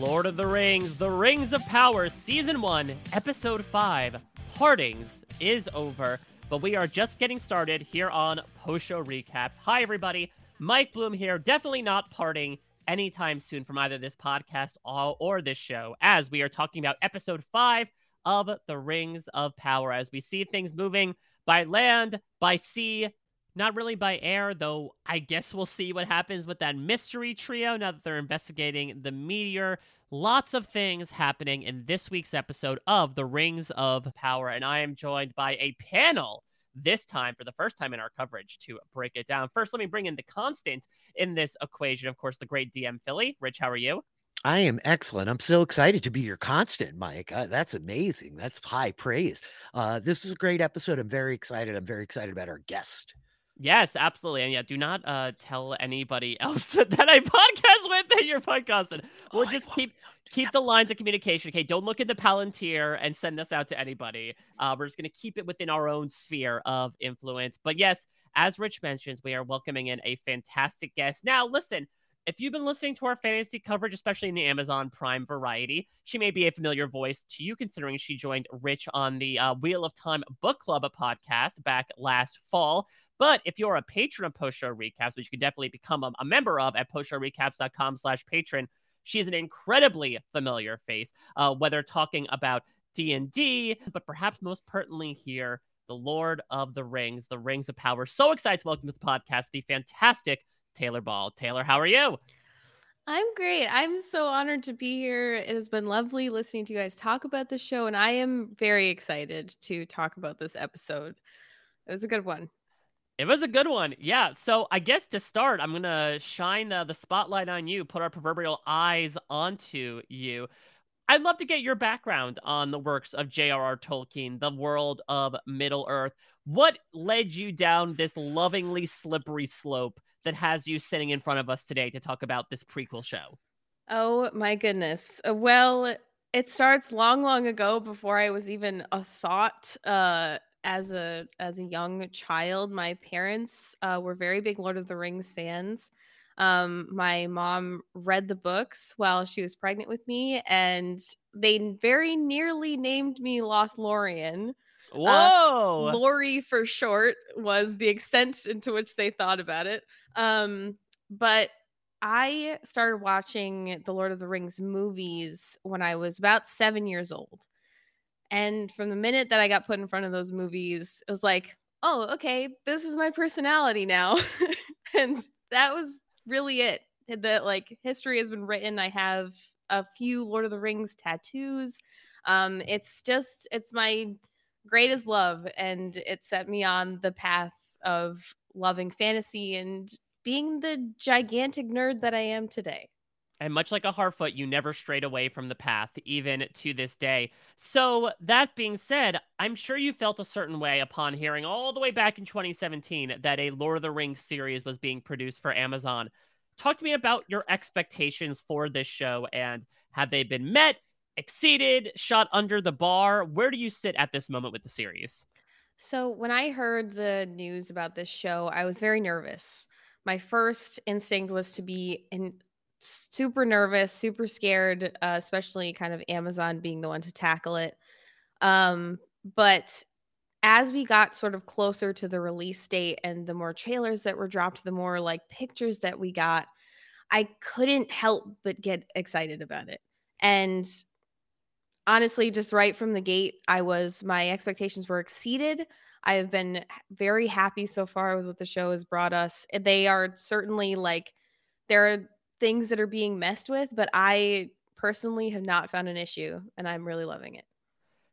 Lord of the Rings, The Rings of Power, Season 1, Episode 5, Partings is over, but we are just getting started here on Post Show Recaps. Hi, everybody. Mike Bloom here. Definitely not parting anytime soon from either this podcast or this show, as we are talking about Episode 5 of The Rings of Power, as we see things moving by land, by sea, not really by air, though I guess we'll see what happens with that mystery trio now that they're investigating the meteor. Lots of things happening in this week's episode of The Rings of Power, and I am joined by a panel this time for the first time in our coverage to break it down. First, let me bring in the constant in this equation, of course, the great DM Philly. Rich, how are you? I am excellent. I'm so excited to be your constant, Mike. Uh, that's amazing. That's high praise. Uh, this is a great episode. I'm very excited. I'm very excited about our guest. Yes, absolutely. And yeah, do not uh, tell anybody else that I podcast with that you're podcasting. We'll oh, just keep keep the lines of communication. Okay, don't look at the Palantir and send this out to anybody. Uh, we're just going to keep it within our own sphere of influence. But yes, as Rich mentions, we are welcoming in a fantastic guest. Now, listen, if you've been listening to our fantasy coverage, especially in the Amazon Prime variety, she may be a familiar voice to you, considering she joined Rich on the uh, Wheel of Time Book Club podcast back last fall. But if you're a patron of Post Show Recaps, which you can definitely become a, a member of at postshowrecaps.com slash patron, she is an incredibly familiar face, uh, whether talking about D&D, but perhaps most pertinently here, the Lord of the Rings, the Rings of Power. So excited to welcome to the podcast the fantastic Taylor Ball. Taylor, how are you? I'm great. I'm so honored to be here. It has been lovely listening to you guys talk about the show, and I am very excited to talk about this episode. It was a good one. It was a good one. Yeah. So I guess to start, I'm going to shine the, the spotlight on you, put our proverbial eyes onto you. I'd love to get your background on the works of J.R.R. Tolkien, the world of Middle Earth. What led you down this lovingly slippery slope that has you sitting in front of us today to talk about this prequel show? Oh my goodness. Uh, well, it starts long, long ago before I was even a thought. Uh, as a as a young child, my parents uh, were very big Lord of the Rings fans. Um, my mom read the books while she was pregnant with me, and they very nearly named me Lothlorien. Uh, Whoa! Uh, Lori for short was the extent into which they thought about it. Um, but I started watching the Lord of the Rings movies when I was about seven years old. And from the minute that I got put in front of those movies, it was like, oh, okay, this is my personality now. and that was really it. That like history has been written. I have a few Lord of the Rings tattoos. Um, it's just, it's my greatest love. And it set me on the path of loving fantasy and being the gigantic nerd that I am today. And much like a Harfoot, you never strayed away from the path, even to this day. So, that being said, I'm sure you felt a certain way upon hearing all the way back in 2017 that a Lord of the Rings series was being produced for Amazon. Talk to me about your expectations for this show and have they been met, exceeded, shot under the bar? Where do you sit at this moment with the series? So, when I heard the news about this show, I was very nervous my first instinct was to be in super nervous, super scared, uh, especially kind of Amazon being the one to tackle it. Um, but as we got sort of closer to the release date and the more trailers that were dropped, the more like pictures that we got, I couldn't help but get excited about it. And honestly, just right from the gate, I was, my expectations were exceeded. I have been very happy so far with what the show has brought us. They are certainly like there are things that are being messed with, but I personally have not found an issue and I'm really loving it.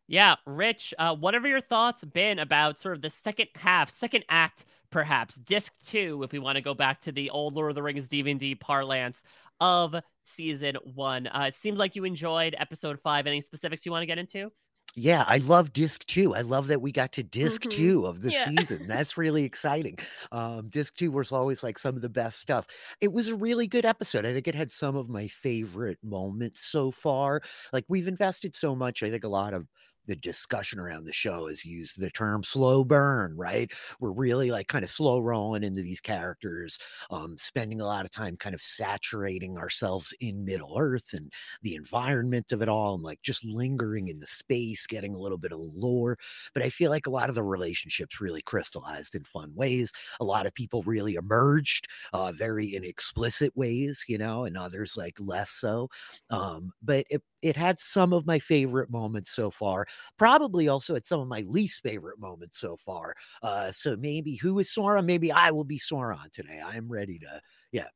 Yeah, Rich, uh, whatever your thoughts been about sort of the second half, second act, perhaps disc two, if we want to go back to the old Lord of the Rings DVD parlance of season one. Uh, it seems like you enjoyed episode five. Any specifics you want to get into? Yeah, I love disc two. I love that we got to disk mm-hmm. two of the yeah. season. That's really exciting. Um, disc two was always like some of the best stuff. It was a really good episode. I think it had some of my favorite moments so far. Like we've invested so much. I think a lot of the discussion around the show has used the term slow burn, right? We're really like kind of slow rolling into these characters, um, spending a lot of time kind of saturating ourselves in Middle Earth and the environment of it all, and like just lingering in the space, getting a little bit of lore. But I feel like a lot of the relationships really crystallized in fun ways. A lot of people really emerged, uh, very in explicit ways, you know, and others like less so. Um, but it, it had some of my favorite moments so far probably also at some of my least favorite moments so far uh so maybe who is sauron maybe i will be sauron today i am ready to yeah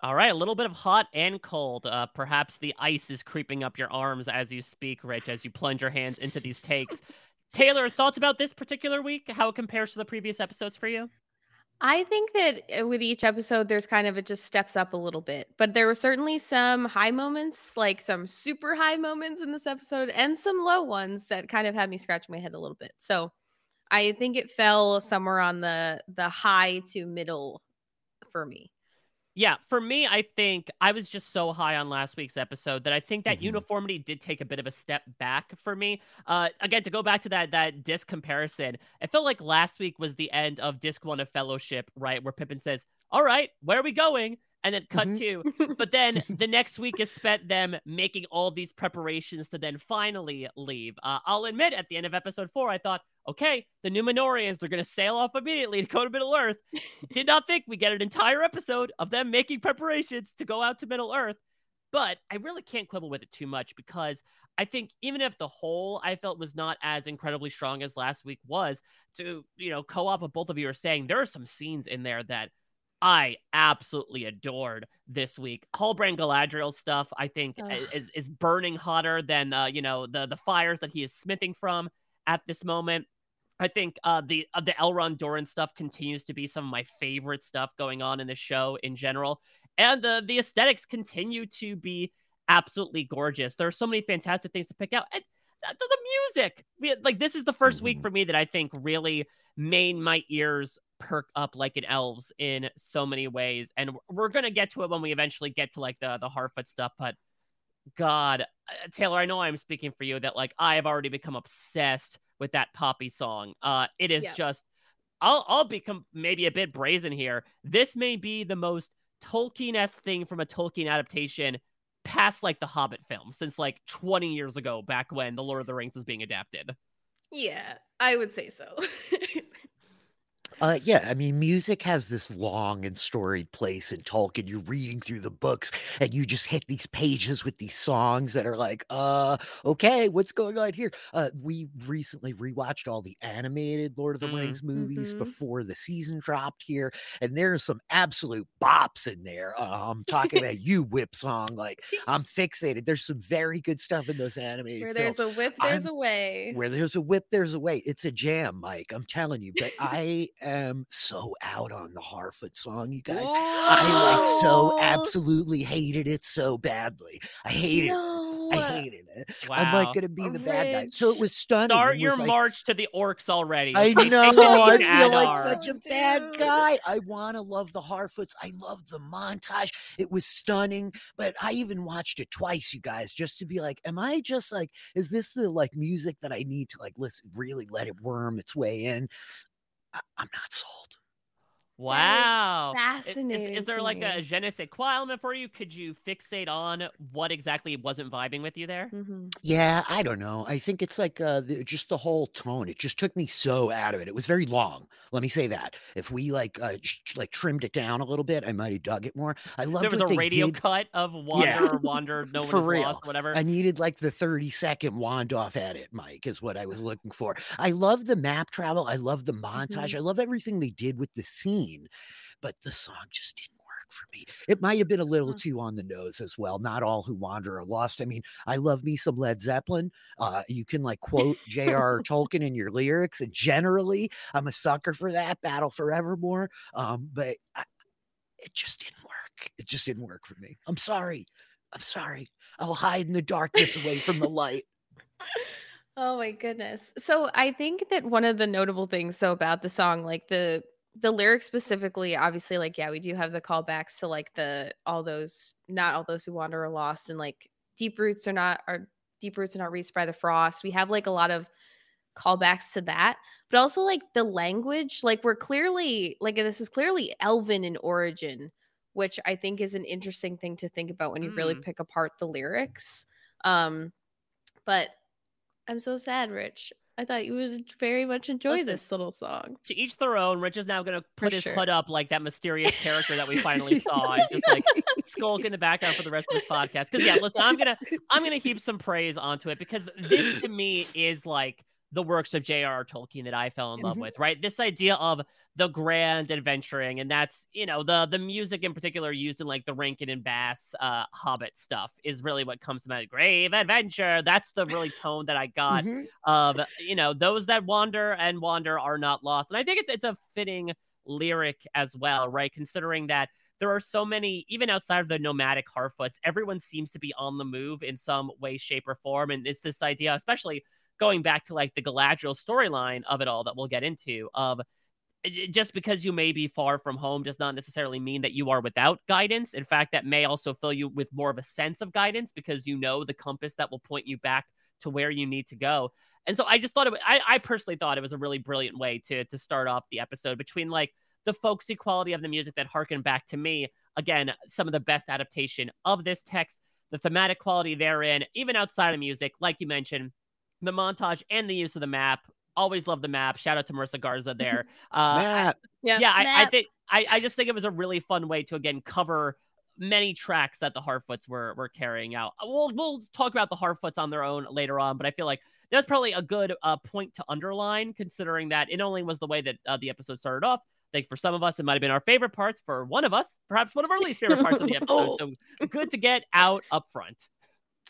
all right, a little bit of hot and cold. Uh, perhaps the ice is creeping up your arms as you speak, Rich, as you plunge your hands into these takes. Taylor, thoughts about this particular week? How it compares to the previous episodes for you? I think that uh, with each episode, there's kind of it just steps up a little bit, but there were certainly some high moments, like some super high moments in this episode, and some low ones that kind of had me scratch my head a little bit. So I think it fell somewhere on the the high to middle for me. Yeah, for me, I think I was just so high on last week's episode that I think that mm-hmm. uniformity did take a bit of a step back for me. Uh, again, to go back to that that disc comparison, it felt like last week was the end of disc one of Fellowship, right? Where Pippin says, "All right, where are we going?" And then cut mm-hmm. to. But then the next week is spent them making all these preparations to then finally leave. Uh, I'll admit, at the end of episode four, I thought, okay, the Numenoreans, they're going to sail off immediately to go to Middle Earth. Did not think we get an entire episode of them making preparations to go out to Middle Earth. But I really can't quibble with it too much because I think even if the whole I felt was not as incredibly strong as last week was, to you know co-op what both of you are saying, there are some scenes in there that I absolutely adored this week. Halbrand Galadriel stuff, I think, is is burning hotter than uh, you know the the fires that he is smithing from at this moment. I think uh, the uh, the Elrond Durin stuff continues to be some of my favorite stuff going on in the show in general, and the the aesthetics continue to be absolutely gorgeous. There are so many fantastic things to pick out. And the, the music, like this is the 1st week mm-hmm. for me that I think really made my ears perk up like an elves in so many ways and we're going to get to it when we eventually get to like the the harfoot stuff but God, uh, Taylor, I know I'm speaking for you that like I have already become obsessed with that Poppy song. Uh, it is just, I'll I'll become maybe a bit brazen here. This may be the most Tolkien-esque thing from a Tolkien adaptation past like the Hobbit film since like 20 years ago, back when the Lord of the Rings was being adapted. Yeah, I would say so. Uh, yeah, I mean, music has this long and storied place in Tolkien. You're reading through the books and you just hit these pages with these songs that are like, uh, okay, what's going on here? Uh, we recently rewatched all the animated Lord of the Mm. Rings movies Mhm. before the season dropped here, and there's some absolute bops in there. Uh, I'm talking about you, Whip song. Like, I'm fixated. There's some very good stuff in those animated Where films there's a whip, there's I'm- a way. where there's a whip, there's a way. It's a jam, Mike. I'm telling you. But I am so out on the Harfoot song, you guys. I like so absolutely hated it so badly. I hated it. I hated it. Wow. I'm like gonna be the bad guy. So it was stunning. Start It your like, march to the orcs already. I Let's know. I feel like Adar. such a bad Dude. guy. I want to love the Harfoots. I love the montage. It was stunning. But I even watched it twice, you guys, just to be like, am I just like, is this the like music that I need to like listen, really let it worm its way in? I'm not sold. Wow. I- is- Is, fascinating there to like a me. je ne sais quoi element for you? Could you fixate on what exactly wasn't vibing with you there? Mhm. Yeah, I don't know. I think it's like uh, the, just the whole tone. It just took me so out of it. It was very long. Let me say that. If we like uh, sh- like trimmed it down a little bit, I might have dug it more. I loved There was a radio did. cut of Wander Yeah. Wander, no one For is real. lost, whatever. I needed like the 30 second wand off edit, Mike, is what I was looking for. I love the map travel. I love the montage. I love everything they did with the scene, but the song just didn't work for me. It might have been a little Mm. too on the nose as well. Not all who wander are lost. I mean, I love me some Led Zeppelin. Uh, you can like quote J.R.R. Tolkien in your lyrics, and generally, I'm a sucker for that. Battle of Evermore. Um, but I, it just didn't work. It just didn't work for me. I'm sorry. I'm sorry. I'll hide in the darkness away from the light. Oh my goodness. So I think that one of the notable things so about the song, like the the lyrics specifically, obviously, like yeah, we do have the callbacks to like the all those not all those who wander are lost and like deep roots are not are deep roots are not reached by the frost. We have like a lot of callbacks to that, but also like the language, like we're clearly like this is clearly Elven in origin, which I think is an interesting thing to think about when you really Mm. pick apart the lyrics. Um, but I'm so sad, Rich. I thought you would very much enjoy Listen, this little song. To each their own. Rich is now going to put his sure. hood up like that mysterious character that we finally saw, and just like skulk in the background for the rest of this podcast. Because yeah, listen, I'm gonna I'm gonna heap some praise onto it because this to me is like the works of J.R.R. Tolkien that I fell in love Mhm. with. Right, this idea of the grand adventuring, and that's you know the the music in particular used in like the Rankin and Bass uh, Hobbit stuff is really what comes to mind. Grave adventure. That's the really tone that I got Mhm. of you know those that wander and wander are not lost and i think it's it's a fitting lyric as well right considering that there are so many even outside of the nomadic harfoots everyone seems to be on the move in some way shape or form and it's this idea especially going back to like the galadriel storyline of it all that we'll get into of just because you may be far from home does not necessarily mean that you are without guidance. In fact, that may also fill you with more of a sense of guidance because you know the compass that will point you back to where you need to go. And so I just thought it, I, I personally thought it was a really brilliant way to to start off the episode between like the folksy quality of the music that harken back to me. Again, some of the best adaptation of this text, the thematic quality therein, even outside of music, like you mentioned, the montage and the use of the map. Always love the map. Shout out to Marissa Garza there. Uh, Matt, Yeah, yeah, I, I think I, I just think it was a really fun way to again cover many tracks that the Harfoots were were carrying out. Uh, We'll we'll talk about the Harfoots on their own later on, but I feel like that's probably a good uh, point to underline, considering that it only was the way that uh, the episode started off. I think for some of us, it might have been our favorite parts. For one of us, perhaps one of our least favorite parts of the episode. So good to get out up front.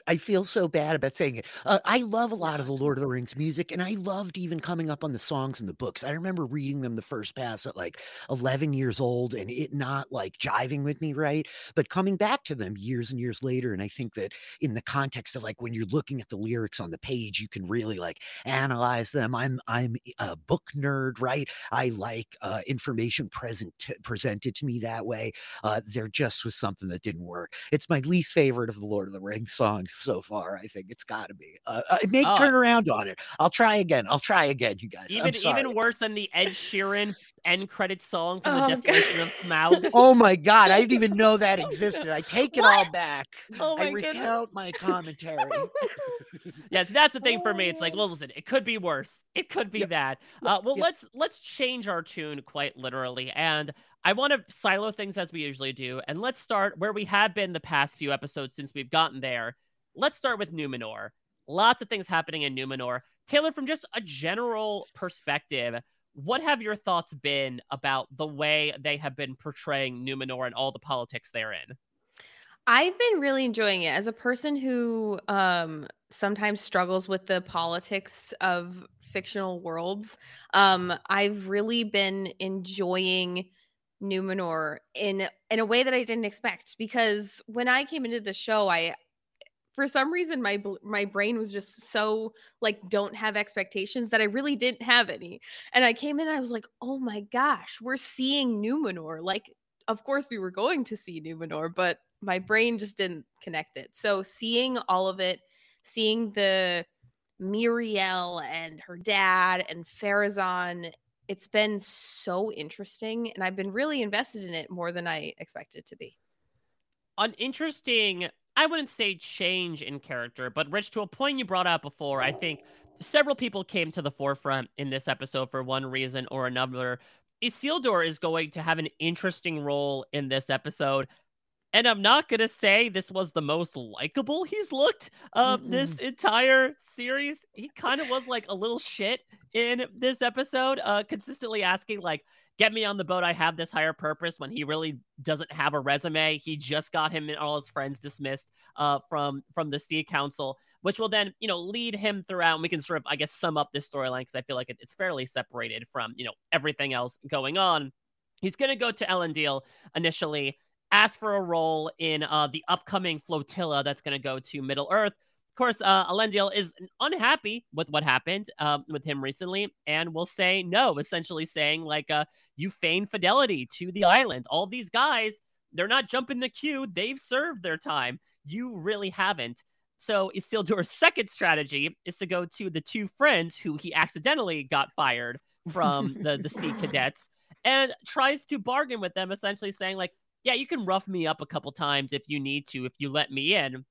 I feel so bad about saying it. Uh, I love a lot of the Lord of the Rings music, and I loved even coming up on the songs in the books. I remember reading them the first pass at like 11 years old and it not like jiving with me, right? But coming back to them years and years later, and I think that in the context of like when you're looking at the lyrics on the page, you can really like analyze them. I'm I'm a book nerd, right? I like uh, information present presented to me that way. Uh, there just was something that didn't work. It's my least favorite of the Lord of the Rings songs so far. I think it's got to be. Uh, uh, make Oh. turn around on it. I'll try again. I'll try again, you guys. Even even worse than the Ed Sheeran end credit song from Oh, the. Desolation of Smaug. Oh my god, I didn't even know that existed. I take it all back. Oh I goodness. recount my commentary. Yes, that's the thing for me. It's like, well, listen, it could be worse. It could be Yep. bad. Uh, well, Yep. let's let's change our tune quite literally, and I want to silo things as we usually do, and let's start where we have been the past few episodes since we've gotten there. Let's start with Numenor. Lots of things happening in Numenor. Taylor, from just a general perspective, what have your thoughts been about the way they have been portraying Numenor and all the politics therein? I've been really enjoying it as a person who um sometimes struggles with the politics of fictional worlds. Um I've really been enjoying Numenor in in a way that I didn't expect because when I came into the show I for some reason my my brain was just so like don't have expectations that I really didn't have any. And I came in and I was like, "Oh my gosh, we're seeing Numenor." Like of course we were going to see Numenor, but my brain just didn't connect it. So seeing all of it, seeing the Miriel and her dad and Pharazôn, it's been so interesting and I've been really invested in it more than I expected to be. an interesting i wouldn't say change in character but rich to a point you brought out before i think several people came to the forefront in this episode for one reason or another. Isildur is going to have an interesting role in this episode and i'm not going to say this was the most likable he's looked um this entire series. He kind of was like a little shit in this episode uh consistently asking like get me on the boat i have this higher purpose when he really doesn't have a resume. He just got him and all his friends dismissed uh from from the sea council which will then you know lead him throughout. And we can sort of i guess sum up this storyline because i feel like it, it's fairly separated from you know everything else going on. He's going to go to Elendil initially ask for a role in uh the upcoming flotilla that's going to go to middle earth of course, uh, Elendil is unhappy with what happened uh, with him recently, and will say no, essentially saying like, uh, "You feign fidelity to the island. All these guys, they're not jumping the queue. They've served their time. You really haven't." So Isildur's second strategy is to go to the two friends who he accidentally got fired from the the sea cadets, and tries to bargain with them, essentially saying like, "Yeah, you can rough me up a couple times if you need to, if you let me in."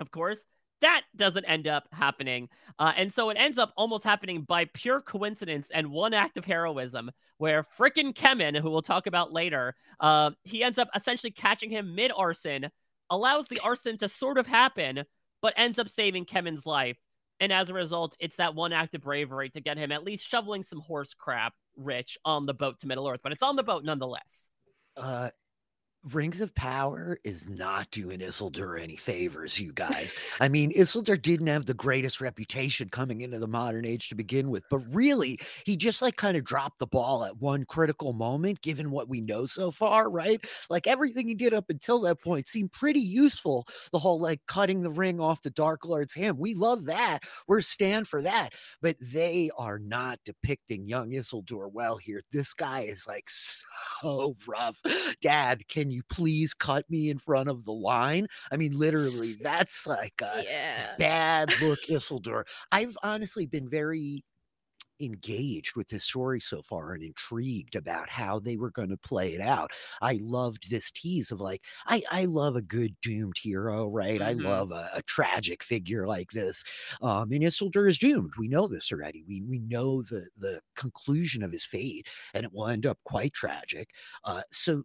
Of course, that doesn't end up happening. Uh, and so it ends up almost happening by pure coincidence and one act of heroism, where frickin' Kemen, who we'll talk about later, uh, he ends up essentially catching him mid arson, allows the arson to sort of happen, but ends up saving Kemen's life. And as a result, it's that one act of bravery to get him at least shoveling some horse crap, Rich, on the boat to Middle Earth. But it's on the boat nonetheless. Uh, Rings of Power is not doing Isildur any favors, you guys. I mean, Isildur didn't have the greatest reputation coming into the modern age to begin with, but really, he just like kind of dropped the ball at one critical moment, given what we know so far, right? Like everything he did up until that point seemed pretty useful. The whole like cutting the ring off the Dark Lord's hand. We love that. We're stand for that. But they are not depicting young Isildur well here. This guy is like so rough. Dad, can you please cut me in front of the line? I mean, literally, that's like a Yeah. bad look, Isildur. I've honestly been very engaged with this story so far and intrigued about how they were going to play it out. I loved this tease of like, I, I love a good doomed hero, right? Mhm. I love a, a tragic figure like this. Um, and Isildur is doomed. We know this already. We we know the the conclusion of his fate, and it will end up quite tragic. Uh, so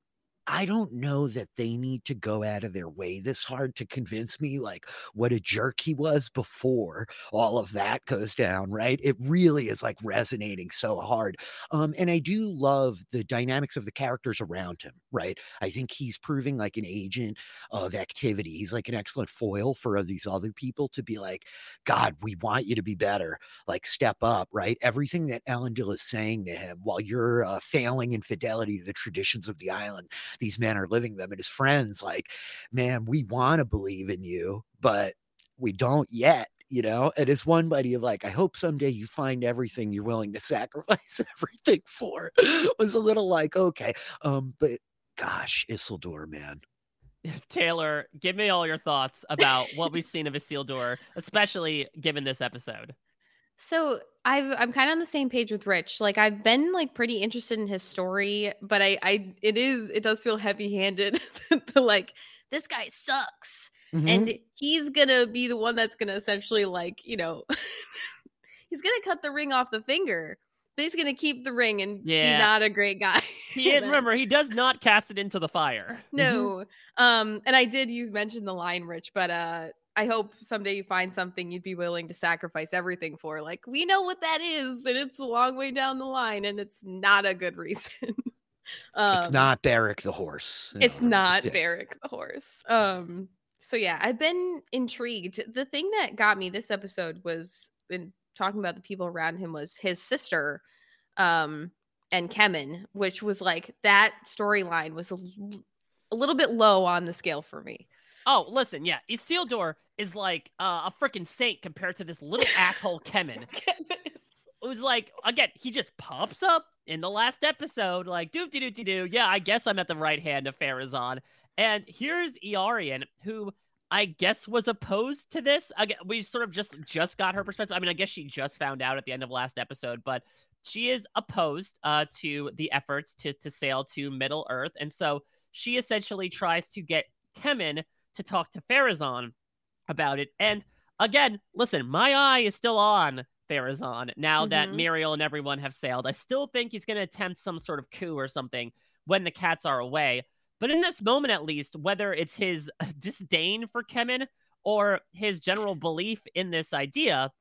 I don't know that they need to go out of their way this hard to convince me like what a jerk he was before all of that goes down, right? It really is like resonating so hard. Um, and I do love the dynamics of the characters around him, right? I think he's proving like an agent of activity. He's like an excellent foil for these other people to be like, God, we want you to be better. Like, step up, right? Everything that Elendil is saying to him while you're uh, failing in fidelity to the traditions of the island, these men are living them. And his friends, like, man, we want to believe in you, but we don't yet. You know, and it's one buddy of like, I hope someday you find everything you're willing to sacrifice everything for. was a little like, okay. Um, but gosh, Isildur, man. Taylor, give me all your thoughts about what we've seen of Isildur, especially given this episode. So I've I'm kind of on the same page with Rich. Like I've been like pretty interested in his story, but I I it is it does feel heavy handed. like this guy sucks, mm-hmm. and he's gonna be the one that's gonna essentially like you know he's gonna cut the ring off the finger. But he's gonna keep the ring and yeah. be not a great guy. he remember he does not cast it into the fire. No. um, and I did you mentioned the line, Rich, but uh I hope someday you find something you'd be willing to sacrifice everything for. Like, we know what that is, and it's a long way down the line, and it's not a good reason. um, it's not Beric the horse. It's know, not yeah. Beric the horse. Um, so yeah, I've been intrigued. The thing that got me this episode was in talking about the people around him was his sister, um, and Kemen, which was like that storyline was a, a little bit low on the scale for me. Oh, listen, yeah, Isildur is like uh, a freaking saint compared to this little asshole Kemen. It was like again, he just pops up in the last episode, like doop doo doo doo. Yeah, I guess I'm at the right hand of Pharazôn. And here's Eärien, who I guess was opposed to this. Again, we sort of just just got her perspective. I mean, I guess she just found out at the end of last episode, but she is opposed uh, to the efforts to to sail to Middle Earth, and so she essentially tries to get Kemen to talk to Pharazôn about it. And again, listen, my eye is still on Pharazôn now mm-hmm. that Miriel and everyone have sailed. I still think he's going to attempt some sort of coup or something when the cats are away. But in this moment, at least, whether it's his disdain for Kemen or his general belief in this idea,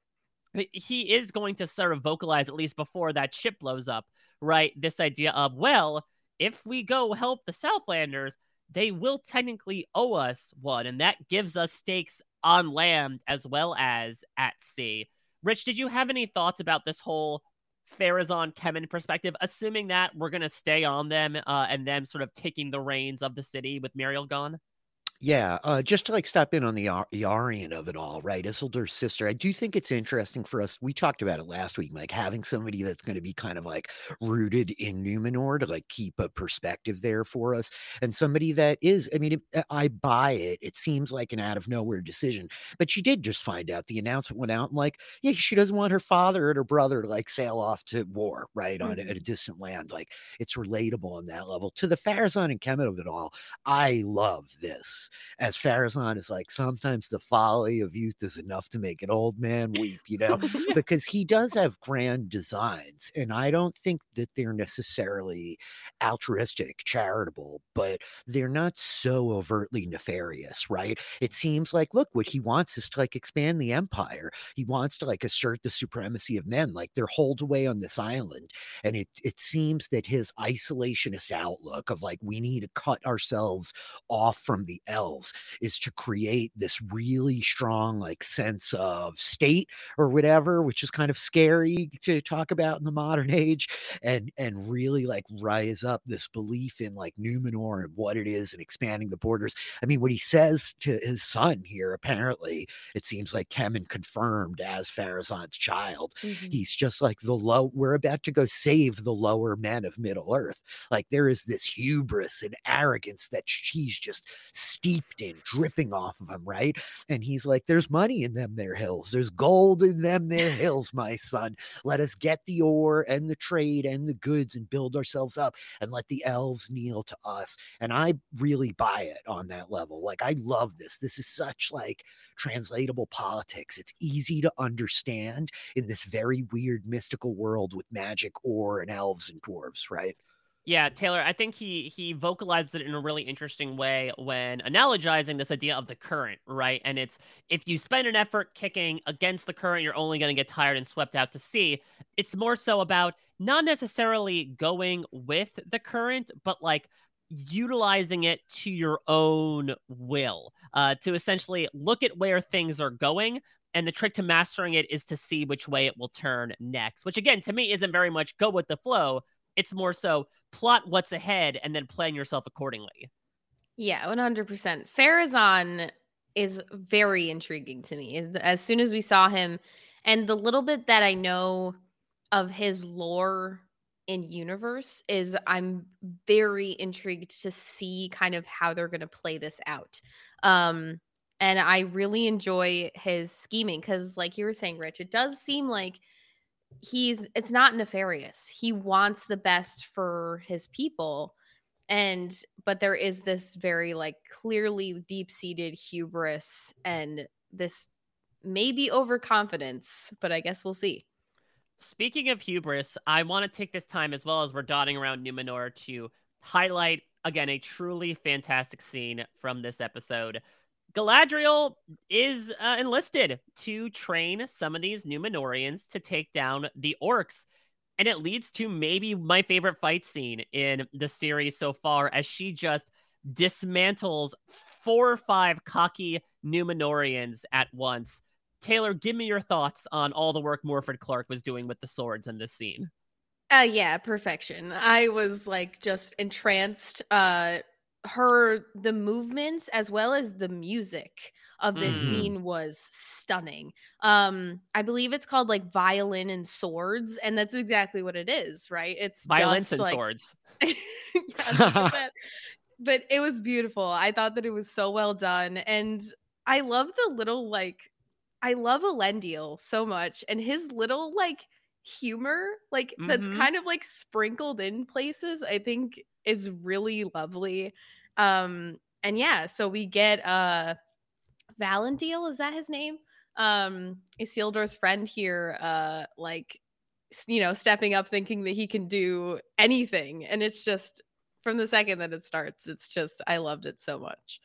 he is going to sort of vocalize, at least before that ship blows up, right? This idea of, well, if we go help the Southlanders, they will technically owe us one, and that gives us stakes on land as well as at sea. Rich, did you have any thoughts about this whole Pharazôn Kemen perspective, assuming that we're going to stay on them uh, and them sort of taking the reins of the city with Miriel gone? Yeah, uh, just to like stop in on the Eärien of it all, right? Isildur's sister. I do think it's interesting for us. We talked about it last week, like having somebody that's going to be kind of like rooted in Numenor to like keep a perspective there for us, and somebody that is. I mean, it, uh, I buy it. It seems like an out of nowhere decision, but she did just find out. The announcement went out, and like, yeah, she doesn't want her father and her brother to like sail off to war, right, mm-hmm. on a, a distant land. Like, it's relatable on that level. To the Pharazôn and Kemen of it all, I love this as Pharazôn is like, sometimes the folly of youth is enough to make an old man weep, you know, because he does have grand designs. And I don't think that they're necessarily altruistic, charitable, but they're not so overtly nefarious, right? It seems like, look, what he wants is to like expand the empire. He wants to like assert the supremacy of men, like they're holed away on this island. And it it seems that his isolationist outlook of like we need to cut ourselves off from the elves themselves is to create this really strong like sense of state or whatever which is kind of scary to talk about in the modern age and and really like rise up this belief in like Numenor and what it is and expanding the borders. I mean what he says to his son here apparently it seems like Kemen confirmed as Pharazôn's child. Mm-hmm. he's just like the low we're about to go save the lower men of middle earth. Like there is this hubris and arrogance that she's just steep steeped in, dripping off of him, right? And he's like, There's money in them there hills. There's gold in them there hills, my son. Let us get the ore and the trade and the goods and build ourselves up and let the elves kneel to us. And I really buy it on that level. Like, I love this. This is such like translatable politics. It's easy to understand in this very weird mystical world with magic, ore, and elves and dwarves, right? Yeah, Taylor, I think he he vocalized it in a really interesting way when analogizing this idea of the current, right? And it's if you spend an effort kicking against the current, you're only going to get tired and swept out to sea. It's more so about not necessarily going with the current, but like utilizing it to your own will, uh, to essentially look at where things are going. And the trick to mastering it is to see which way it will turn next, which again, to me, isn't very much go with the flow it's more so plot what's ahead and then plan yourself accordingly. Yeah, 100%. Pharazôn is very intriguing to me. As soon as we saw him and the little bit that I know of his lore in universe is I'm very intrigued to see kind of how they're going to play this out. Um and I really enjoy his scheming cuz like you were saying Rich, it does seem like he's it's not nefarious. He wants the best for his people and but there is this very like clearly deep-seated hubris and this maybe overconfidence, but I guess we'll see. Speaking of hubris, I want to take this time as well as we're dotting around Numenor to highlight again a truly fantastic scene from this episode. Galadriel is uh, enlisted to train some of these Numenorians to take down the orcs. And it leads to maybe my favorite fight scene in the series so far as she just dismantles four or five cocky Numenorians at once. Taylor, give me your thoughts on all the work Morfydd Clark was doing with the swords in this scene. Uh yeah, perfection. I was like just entranced. Uh her the movements as well as the music of this mm. scene was stunning. Um I believe it's called like violin and swords and that's exactly what it is, right? It's violence and like... swords. yeah, but it was beautiful. I thought that it was so well done and I love the little like I love Elendil so much and his little like humor like mm-hmm. that's kind of like sprinkled in places I think is really lovely. Um and yeah, so we get uh Valandil, is that his name? Um Isildur's friend here uh like you know stepping up thinking that he can do anything and it's just from the second that it starts it's just I loved it so much.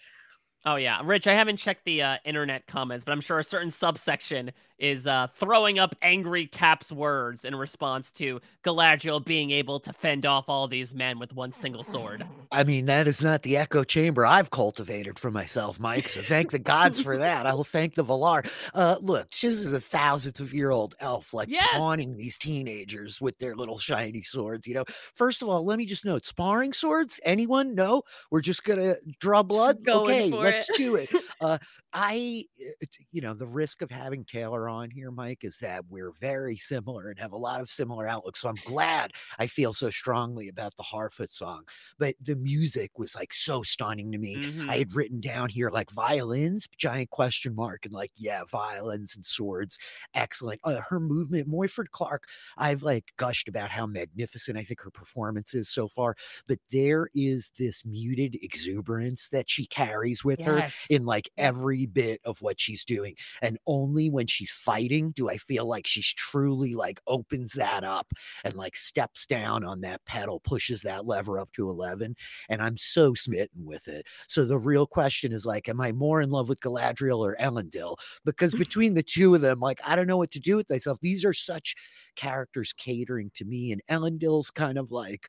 Oh yeah, Rich. I haven't checked the uh, internet comments, but I'm sure a certain subsection is uh, throwing up angry caps words in response to Galadriel being able to fend off all these men with one single sword. I mean, that is not the echo chamber I've cultivated for myself, Mike. So thank the gods for that. I will thank the Valar. Uh, look, this is a thousands of year old elf, like yeah. taunting these teenagers with their little shiny swords. You know, first of all, let me just note: sparring swords. Anyone? No, we're just gonna draw blood. Okay, let's do it. Uh, I, uh, you know, the risk of having Taylor on here, Mike, is that we're very similar and have a lot of similar outlooks. So I'm glad I feel so strongly about the Harfoot song. But the music was like so stunning to me. Mm-hmm. I had written down here like violins, giant question mark, and like, yeah, violins and swords. Excellent. Uh, her movement, Morfydd Clark, I've like gushed about how magnificent I think her performance is so far. But there is this muted exuberance that she carries with yes. her in like every bit of what she's doing. And only when she's fighting do I feel like she's truly like opens that up and like steps down on that pedal, pushes that lever up to 11. And I'm so smitten with it. So the real question is like, am I more in love with Galadriel or Elendil? Because between the two of them, like, I don't know what to do with myself. These are such characters catering to me. And Elendil's kind of like,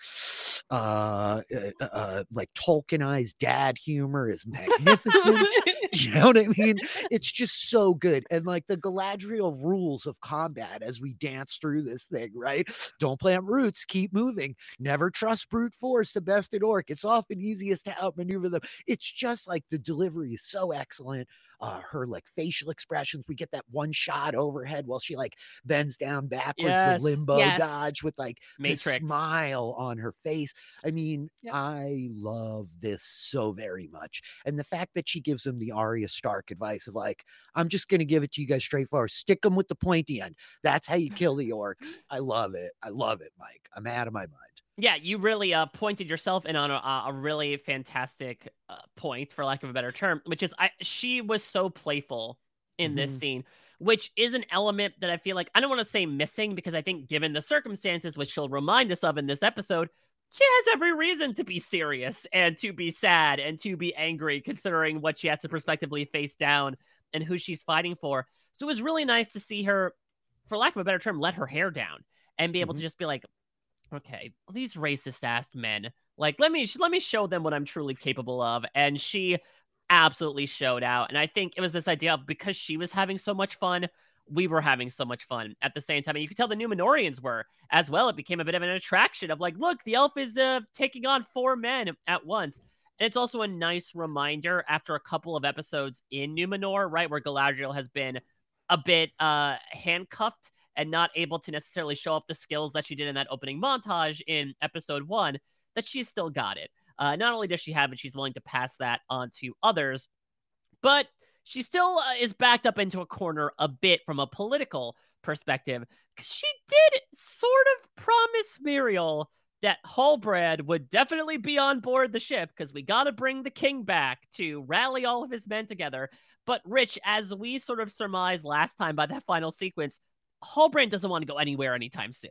uh, uh, uh like Tolkienized dad humor is magnificent. you know what I mean? It's just so good. And like the Galadriel rules of combat as we dance through this thing, right? Don't plant roots, keep moving, never trust brute force, the best in orc. It's often easiest to outmaneuver them. It's just like the delivery is so excellent. Uh, her like facial expressions, we get that one shot overhead while she like bends down backwards, yes. the limbo yes. dodge with like Matrix smile on her face. I mean, yep. I love this so very much. And the fact that she gives him the Arya Stark advice of like, I'm just going to give it to you guys straightforward. Stick them with the pointy end. That's how you kill the orcs. I love it. I love it, Mike. I'm out of my mind. Yeah, you really uh, pointed yourself in on a, a really fantastic uh, point, for lack of a better term, which is I she was so playful in mm-hmm. this scene, which is an element that I feel like I don't want to say missing because I think given the circumstances, which she'll remind us of in this episode, she has every reason to be serious and to be sad and to be angry, considering what she has to prospectively face down and who she's fighting for. So it was really nice to see her, for lack of a better term, let her hair down and be able mm-hmm. to just be like, okay, these racist ass men, like let me let me show them what I'm truly capable of. And she absolutely showed out. And I think it was this idea of because she was having so much fun we were having so much fun at the same time. And you could tell the Numenorians were as well. It became a bit of an attraction of like, look, the elf is uh, taking on four men at once. And it's also a nice reminder after a couple of episodes in Numenor, right, where Galadriel has been a bit uh, handcuffed and not able to necessarily show off the skills that she did in that opening montage in episode one, that she's still got it. Uh, not only does she have it, she's willing to pass that on to others, but she still uh, is backed up into a corner a bit from a political perspective. She did sort of promise Miriel that Halbrand would definitely be on board the ship because we got to bring the king back to rally all of his men together. But Rich, as we sort of surmised last time by that final sequence, Halbrand doesn't want to go anywhere anytime soon.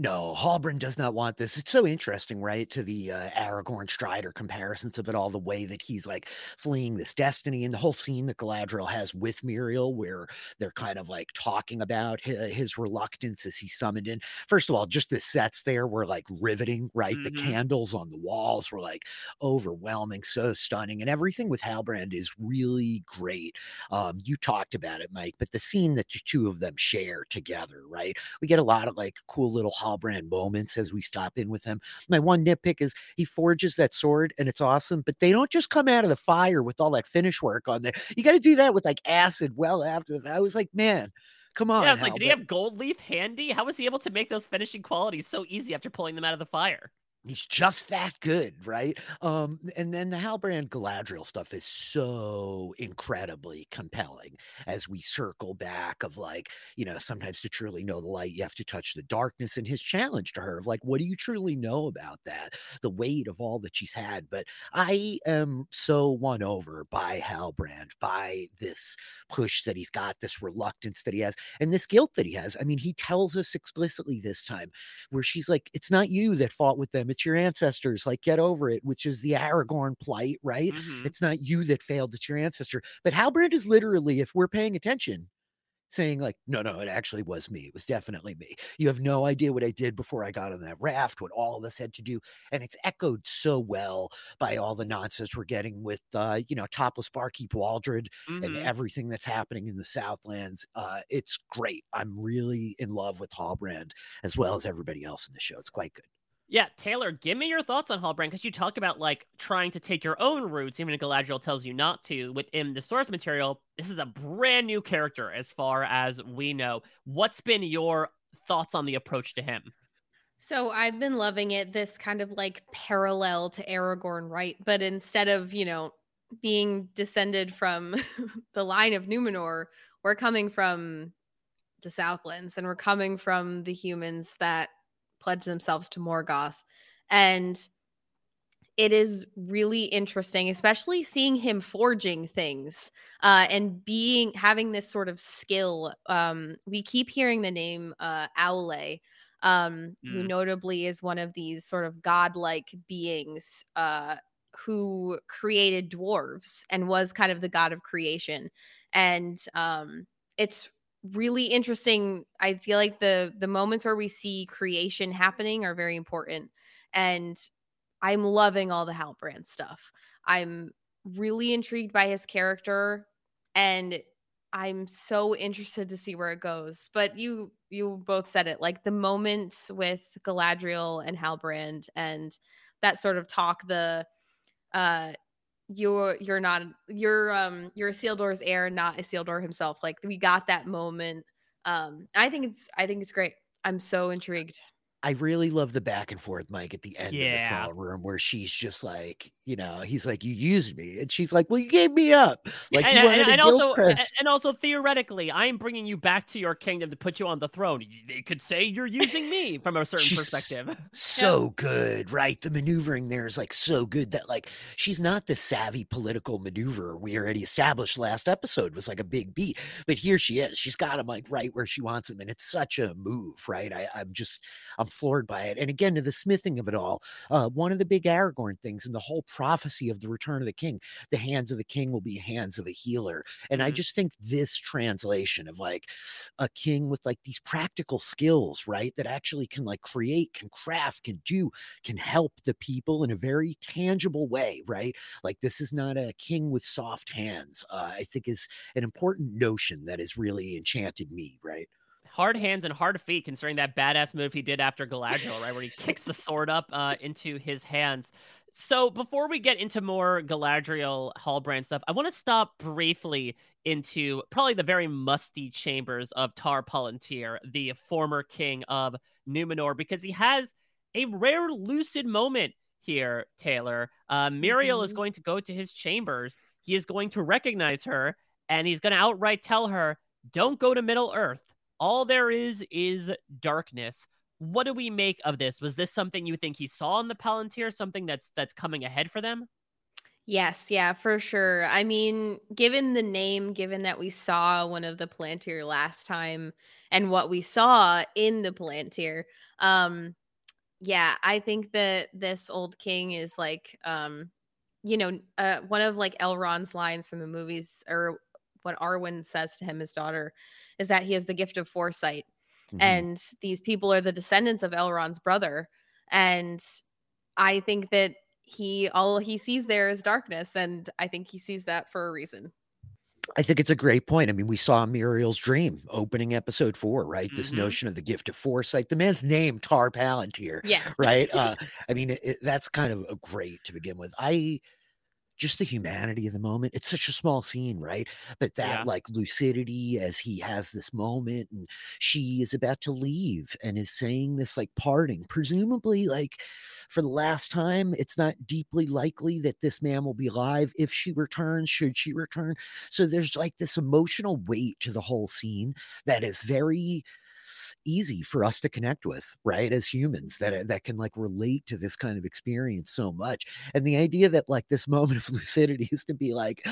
No, Halbrand does not want this. It's so interesting, right? To the uh, Aragorn Strider comparisons of it all, the way that he's like fleeing this destiny and the whole scene that Galadriel has with Míriel, where they're kind of like talking about his, his reluctance as he's summoned in. First of all, just the sets there were like riveting, right? Mm-hmm. The candles on the walls were like overwhelming, so stunning, and everything with Halbrand is really great. Um, you talked about it, Mike, but the scene that the two of them share together, right? We get a lot of like cool little Halbrand moments as we stop in with him. My one nitpick is he forges that sword and it's awesome, but they don't just come out of the fire with all that finish work on there. You got to do that with like acid well after that. I was like, man, come on. Yeah, I was like, did he have gold leaf handy? How was he able to make those finishing qualities so easy after pulling them out of the fire? He's just that good, right? Um, and then the Halbrand Galadriel stuff is so incredibly compelling as we circle back of like, you know, sometimes to truly know the light, you have to touch the darkness and his challenge to her of like, what do you truly know about that? The weight of all that she's had. But I am so won over by Halbrand, by this push that he's got, this reluctance that he has, and this guilt that he has. I mean, he tells us explicitly this time where she's like, it's not you that fought with them, it's your ancestors. Like, get over it, which is the Aragorn plight, right? Mm-hmm. It's not you that failed, it's your ancestor. But Halbrand is literally, if we're paying attention, saying like no no it actually was me it was definitely me you have no idea what i did before i got on that raft what all of us had to do and it's echoed so well by all the nonsense we're getting with uh you know topless barkeep waldred mm-hmm. and everything that's happening in the southlands uh it's great i'm really in love with halbrand as well as everybody else in the show it's quite good yeah, Taylor, give me your thoughts on Halbrand because you talk about like trying to take your own roots, even if Galadriel tells you not to. Within the source material, this is a brand new character as far as we know. What's been your thoughts on the approach to him? So I've been loving it. This kind of like parallel to Aragorn, right? But instead of you know being descended from the line of Numenor, we're coming from the Southlands, and we're coming from the humans that pledge themselves to Morgoth. And it is really interesting, especially seeing him forging things uh, and being having this sort of skill. Um, we keep hearing the name uh, Aule, um, mm. who notably is one of these sort of godlike beings uh, who created dwarves and was kind of the god of creation. And um, it's really interesting i feel like the the moments where we see creation happening are very important and i'm loving all the halbrand stuff. I'm really intrigued by his character and i'm so interested to see where it goes but you you both said it like the moments with galadriel and halbrand and that sort of talk the uh you're you're not you're um you're Isildur's heir, not Isildur himself. Like we got that moment. Um, I think it's I think it's great. I'm so intrigued. I really love the back and forth, Mike, at the end yeah. of the throne room where she's just like, you know, he's like, "You used me," and she's like, "Well, you gave me up." Like, and, and, and also, and also theoretically, I am bringing you back to your kingdom to put you on the throne. They could say you're using me from a certain she's perspective. So yeah. good, right? The maneuvering there is like so good that like she's not the savvy political maneuver we already established last episode was like a big beat, but here she is. She's got him like right where she wants him, and it's such a move, right? I, I'm just, I'm floored by it. And again, to the smithing of it all, uh, one of the big Aragorn things and the whole prophecy of the return of the king. The hands of the king will be hands of a healer. And mm-hmm. I just think this translation of like a king with like these practical skills, right? That actually can like create, can craft, can do, can help the people in a very tangible way, right? Like this is not a king with soft hands. Uh, I think is an important notion that has really enchanted me, right? Hard hands and hard feet, considering that badass move he did after Galadriel, right, where he kicks the sword up uh, into his hands. So before we get into more Galadriel Halbrand stuff, I want to stop briefly into probably the very musty chambers of Tar Palantir, the former king of Numenor, because he has a rare lucid moment here, Taylor. Uh, Míriel mm-hmm. is going to go to his chambers. He is going to recognize her, and he's going to outright tell her, "Don't go to Middle Earth. All there is is darkness." What do we make of this? Was this something you think he saw in the Palantir? Something that's that's coming ahead for them? Yes, yeah, for sure. I mean, given the name, given that we saw one of the Palantir last time and what we saw in the Palantir, um, yeah, I think that this old king is like, um, you know, uh, one of like Elrond's lines from the movies, or what Arwen says to him, his daughter, is that he has the gift of foresight. Mm-hmm. And these people are the descendants of Elrond's brother. And I think that he all he sees there is darkness. And I think he sees that for a reason. I think it's a great point. I mean, we saw Míriel's dream opening episode four, right? Mm-hmm. This notion of the gift of foresight. The man's name, Tar Palantir. Yeah. Right. uh, I mean, it, it, that's kind of great to begin with. I just the humanity of the moment. It's such a small scene, right? But that yeah. like lucidity as he has this moment and she is about to leave and is saying this like parting, presumably like for the last time. It's not deeply likely that this man will be alive if she returns, should she return. So there's like this emotional weight to the whole scene that is very easy for us to connect with, right? As humans that that can like relate to this kind of experience so much. And the idea that like this moment of lucidity is to be like,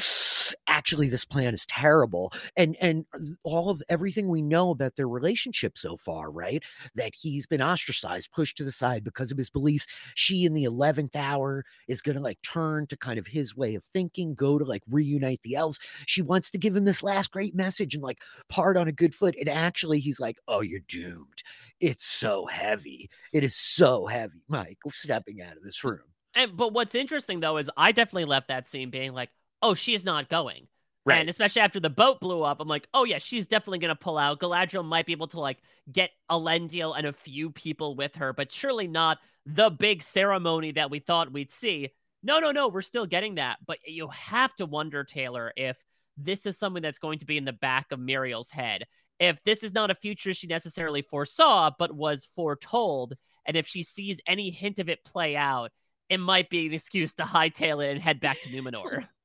actually, this plan is terrible, and and uh, all of everything we know about their relationship so far, right? That he's been ostracized, pushed to the side because of his beliefs. She in the eleventh hour is going to like turn to kind of his way of thinking, go to like reunite the elves. She wants to give him this last great message and like part on a good foot. And actually, he's like, oh, you're doomed. It's so heavy. It is so heavy. Mike, stepping out of this room. And but what's interesting though is I definitely left that scene being like, oh, she is not going. Right. And especially after the boat blew up, I'm like, oh yeah, she's definitely gonna pull out. Galadriel might be able to like get Elendil and a few people with her, but surely not the big ceremony that we thought we'd see. No, no, no, we're still getting that. But you have to wonder, Taylor, if this is something that's going to be in the back of Míriel's head if this is not a future she necessarily foresaw, but was foretold, and if she sees any hint of it play out, it might be an excuse to hightail it and head back to Numenor.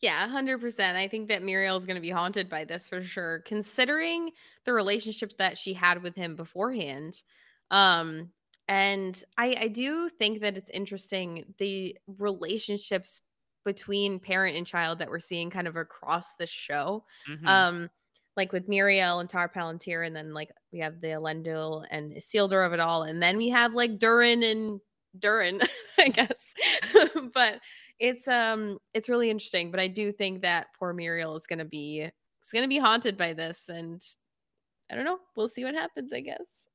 yeah, 100%. I think that Míriel is going to be haunted by this for sure, considering the relationship that she had with him beforehand. Um, and I, I do think that it's interesting the relationships between parent and child that we're seeing kind of across the show. Mm-hmm. Um, like with Míriel and Tar Palantir, and then like we have the Elendil and Isildur of it all, and then we have like Durin and Durin, I guess. but it's um it's really interesting. But I do think that poor Míriel is gonna be it's gonna be haunted by this, and I don't know. We'll see what happens, I guess.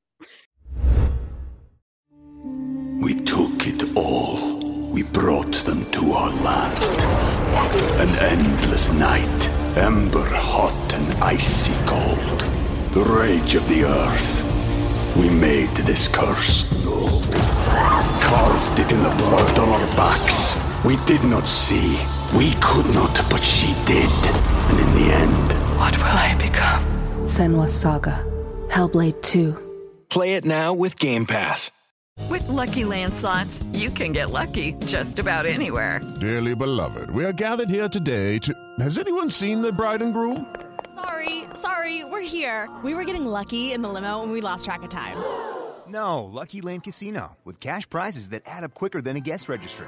We took it all. We brought them to our land. An endless night Ember hot and icy cold. The rage of the earth. We made this curse. Carved it in the blood on our backs. We did not see. We could not, but she did. And in the end... What will I become? Senua's Saga. Hellblade 2. Play it now with Game Pass. With Lucky Land slots, you can get lucky just about anywhere. Dearly beloved, we are gathered here today to... Has anyone seen the bride and groom? Sorry, sorry, we're here. We were getting lucky in the limo and we lost track of time. No, Lucky Land Casino, with cash prizes that add up quicker than a guest registry.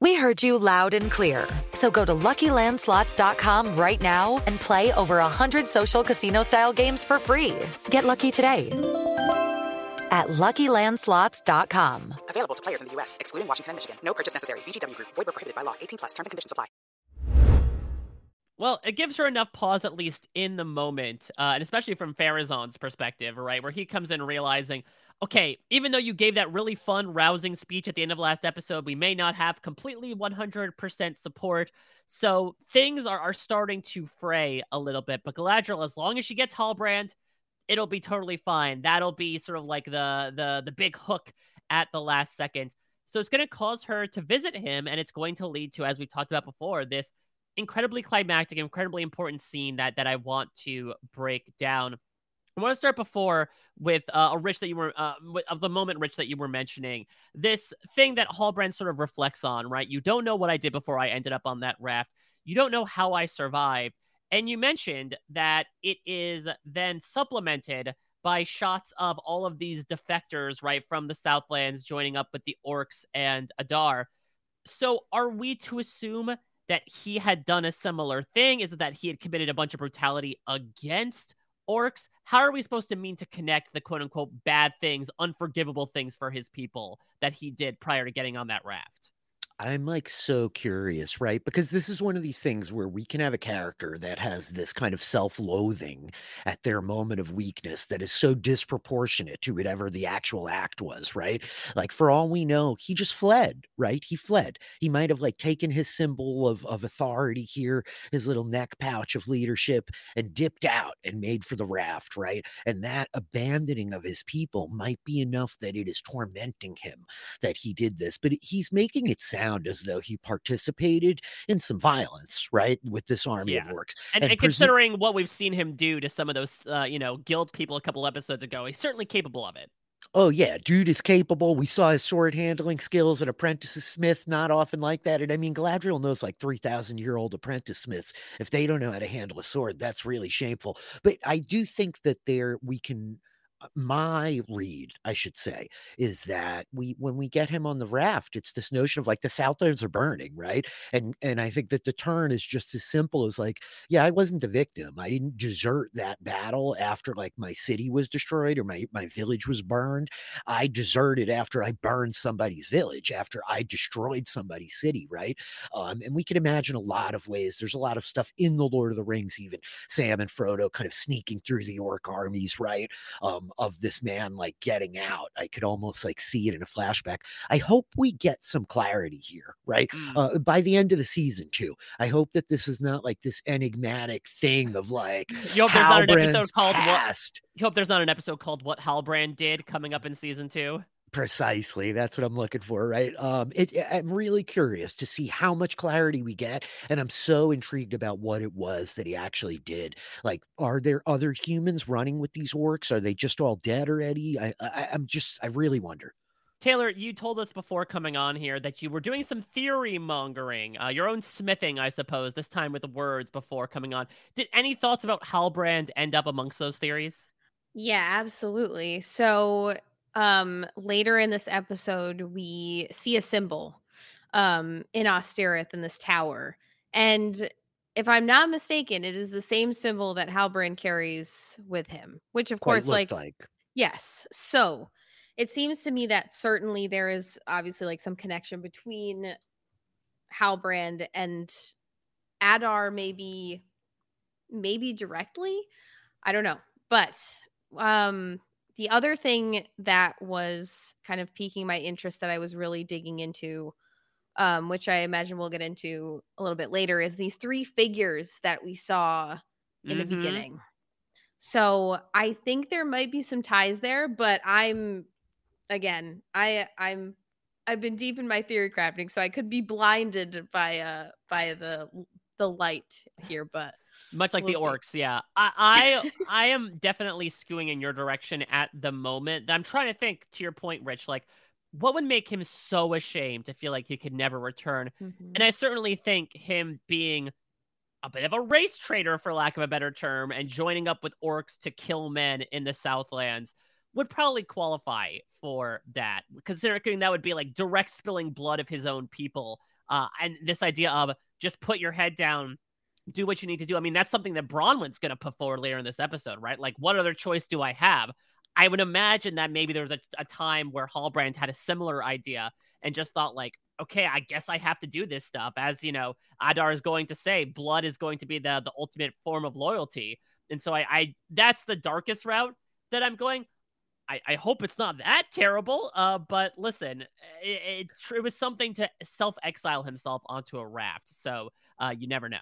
We heard you loud and clear. So go to LuckyLandSlots.com right now and play over 100 social casino-style games for free. Get lucky today at LuckyLandSlots.com. Available to players in the U.S., excluding Washington and Michigan. No purchase necessary. VGW Group. Void were prohibited by law. 18 plus. Terms and conditions apply. Well, it gives her enough pause, at least in the moment, uh, and especially from Pharazôn's perspective, right, where he comes in realizing, okay, even though you gave that really fun, rousing speech at the end of last episode, we may not have completely 100% support. So things are, are starting to fray a little bit. But Galadriel, as long as she gets Halbrand, it'll be totally fine. That'll be sort of like the the the big hook at the last second. So it's going to cause her to visit him, and it's going to lead to, as we talked about before, this incredibly climactic, incredibly important scene that that I want to break down. I want to start before with uh, a Rich that you were uh, of the moment, Rich, that you were mentioning. This thing that Halbrand sort of reflects on, right? You don't know what I did before I ended up on that raft. You don't know how I survived. And you mentioned that it is then supplemented by shots of all of these defectors, right, from the Southlands joining up with the orcs and Adar. So are we to assume that he had done a similar thing? Is it that he had committed a bunch of brutality against orcs? How are we supposed to mean to connect the quote unquote bad things, unforgivable things for his people that he did prior to getting on that raft? I'm like so curious, right? Because this is one of these things where we can have a character that has this kind of self loathing at their moment of weakness that is so disproportionate to whatever the actual act was, right? Like, for all we know, he just fled, right? He fled. He might have like taken his symbol of, of authority here, his little neck pouch of leadership, and dipped out and made for the raft, right? And that abandoning of his people might be enough that it is tormenting him that he did this, but he's making it sound sound as though he participated in some violence, right, with this army Yeah. of orcs. And, and presu- considering what we've seen him do to some of those, uh, you know, guild people a couple episodes ago, he's certainly capable of it. Oh yeah, dude is capable. We saw his sword handling skills at Apprentice Smith, not often like that. And I mean, Galadriel knows like three thousand year old apprentice smiths. If they don't know how to handle a sword, that's really shameful. But I do think that there we can. Uh, My read, I should say, is that we when we get him on the raft, it's this notion of like the Southlands are burning, right? And and I think that the turn is just as simple as like, yeah, I wasn't the victim. I didn't desert that battle after like my city was destroyed or my my village was burned. I deserted after I burned somebody's village, after I destroyed somebody's city, right? Um, and we can imagine a lot of ways. There's a lot of stuff in the Lord of the Rings, even Sam and Frodo kind of sneaking through the orc armies, right? Um, of this man like getting out. I could almost like see it in a flashback. I hope we get some clarity here, right? Uh, by the end of the season, too. I hope that this is not like this enigmatic thing of like You hope there's not an episode called past. what? You hope there's not an episode called "What Halbrand Did" coming up in season two. Precisely. That's what I'm looking for, right? Um, it, I'm really curious to see how much clarity we get, and I'm so intrigued about what it was that he actually did. Like, are there other humans running with these orcs? Are they just all dead already? I, I I'm just, I really wonder. Taylor, you told us before coming on here that you were doing some theory mongering, uh, your own smithing, I suppose, this time with the words before coming on. Did any thoughts about Halbrand end up amongst those theories? Yeah, absolutely. So, um later in this episode we see a symbol um in Ostirith in this tower. And if I'm not mistaken, it is the same symbol that Halbrand carries with him, which of Quite course like, like. yes. So, it seems to me that certainly there is obviously like some connection between Halbrand and Adar maybe maybe directly. I don't know. But um the other thing that was kind of piquing my interest that I was really digging into um which I imagine we'll get into a little bit later is these three figures that we saw in the Mhm. beginning. So, I think there might be some ties there, but I'm again, I I'm I've been deep in my theory crafting, so I could be blinded by uh by the the light here, but Much like we'll the see. orcs, yeah. I, I I am definitely skewing in your direction at the moment. I'm trying to think to your point, Rich, like what would make him so ashamed to feel like he could never return? Mhm. And I certainly think him being a bit of a race traitor, for lack of a better term, and joining up with orcs to kill men in the Southlands would probably qualify for that, considering that would be like direct spilling blood of his own people. Uh, and this idea of just put your head down, do what you need to do. I mean, that's something that Bronwyn's going to put forward later in this episode, right? Like, what other choice do I have? I would imagine that maybe there was a, a time where Halbrand had a similar idea and just thought like, okay, I guess I have to do this stuff. As you know, Adar is going to say, blood is going to be the the ultimate form of loyalty. And so I, I that's the darkest route that I'm going. I, I hope it's not that terrible. Uh, but listen, it, it's it was something to self exile himself onto a raft. So uh, you never know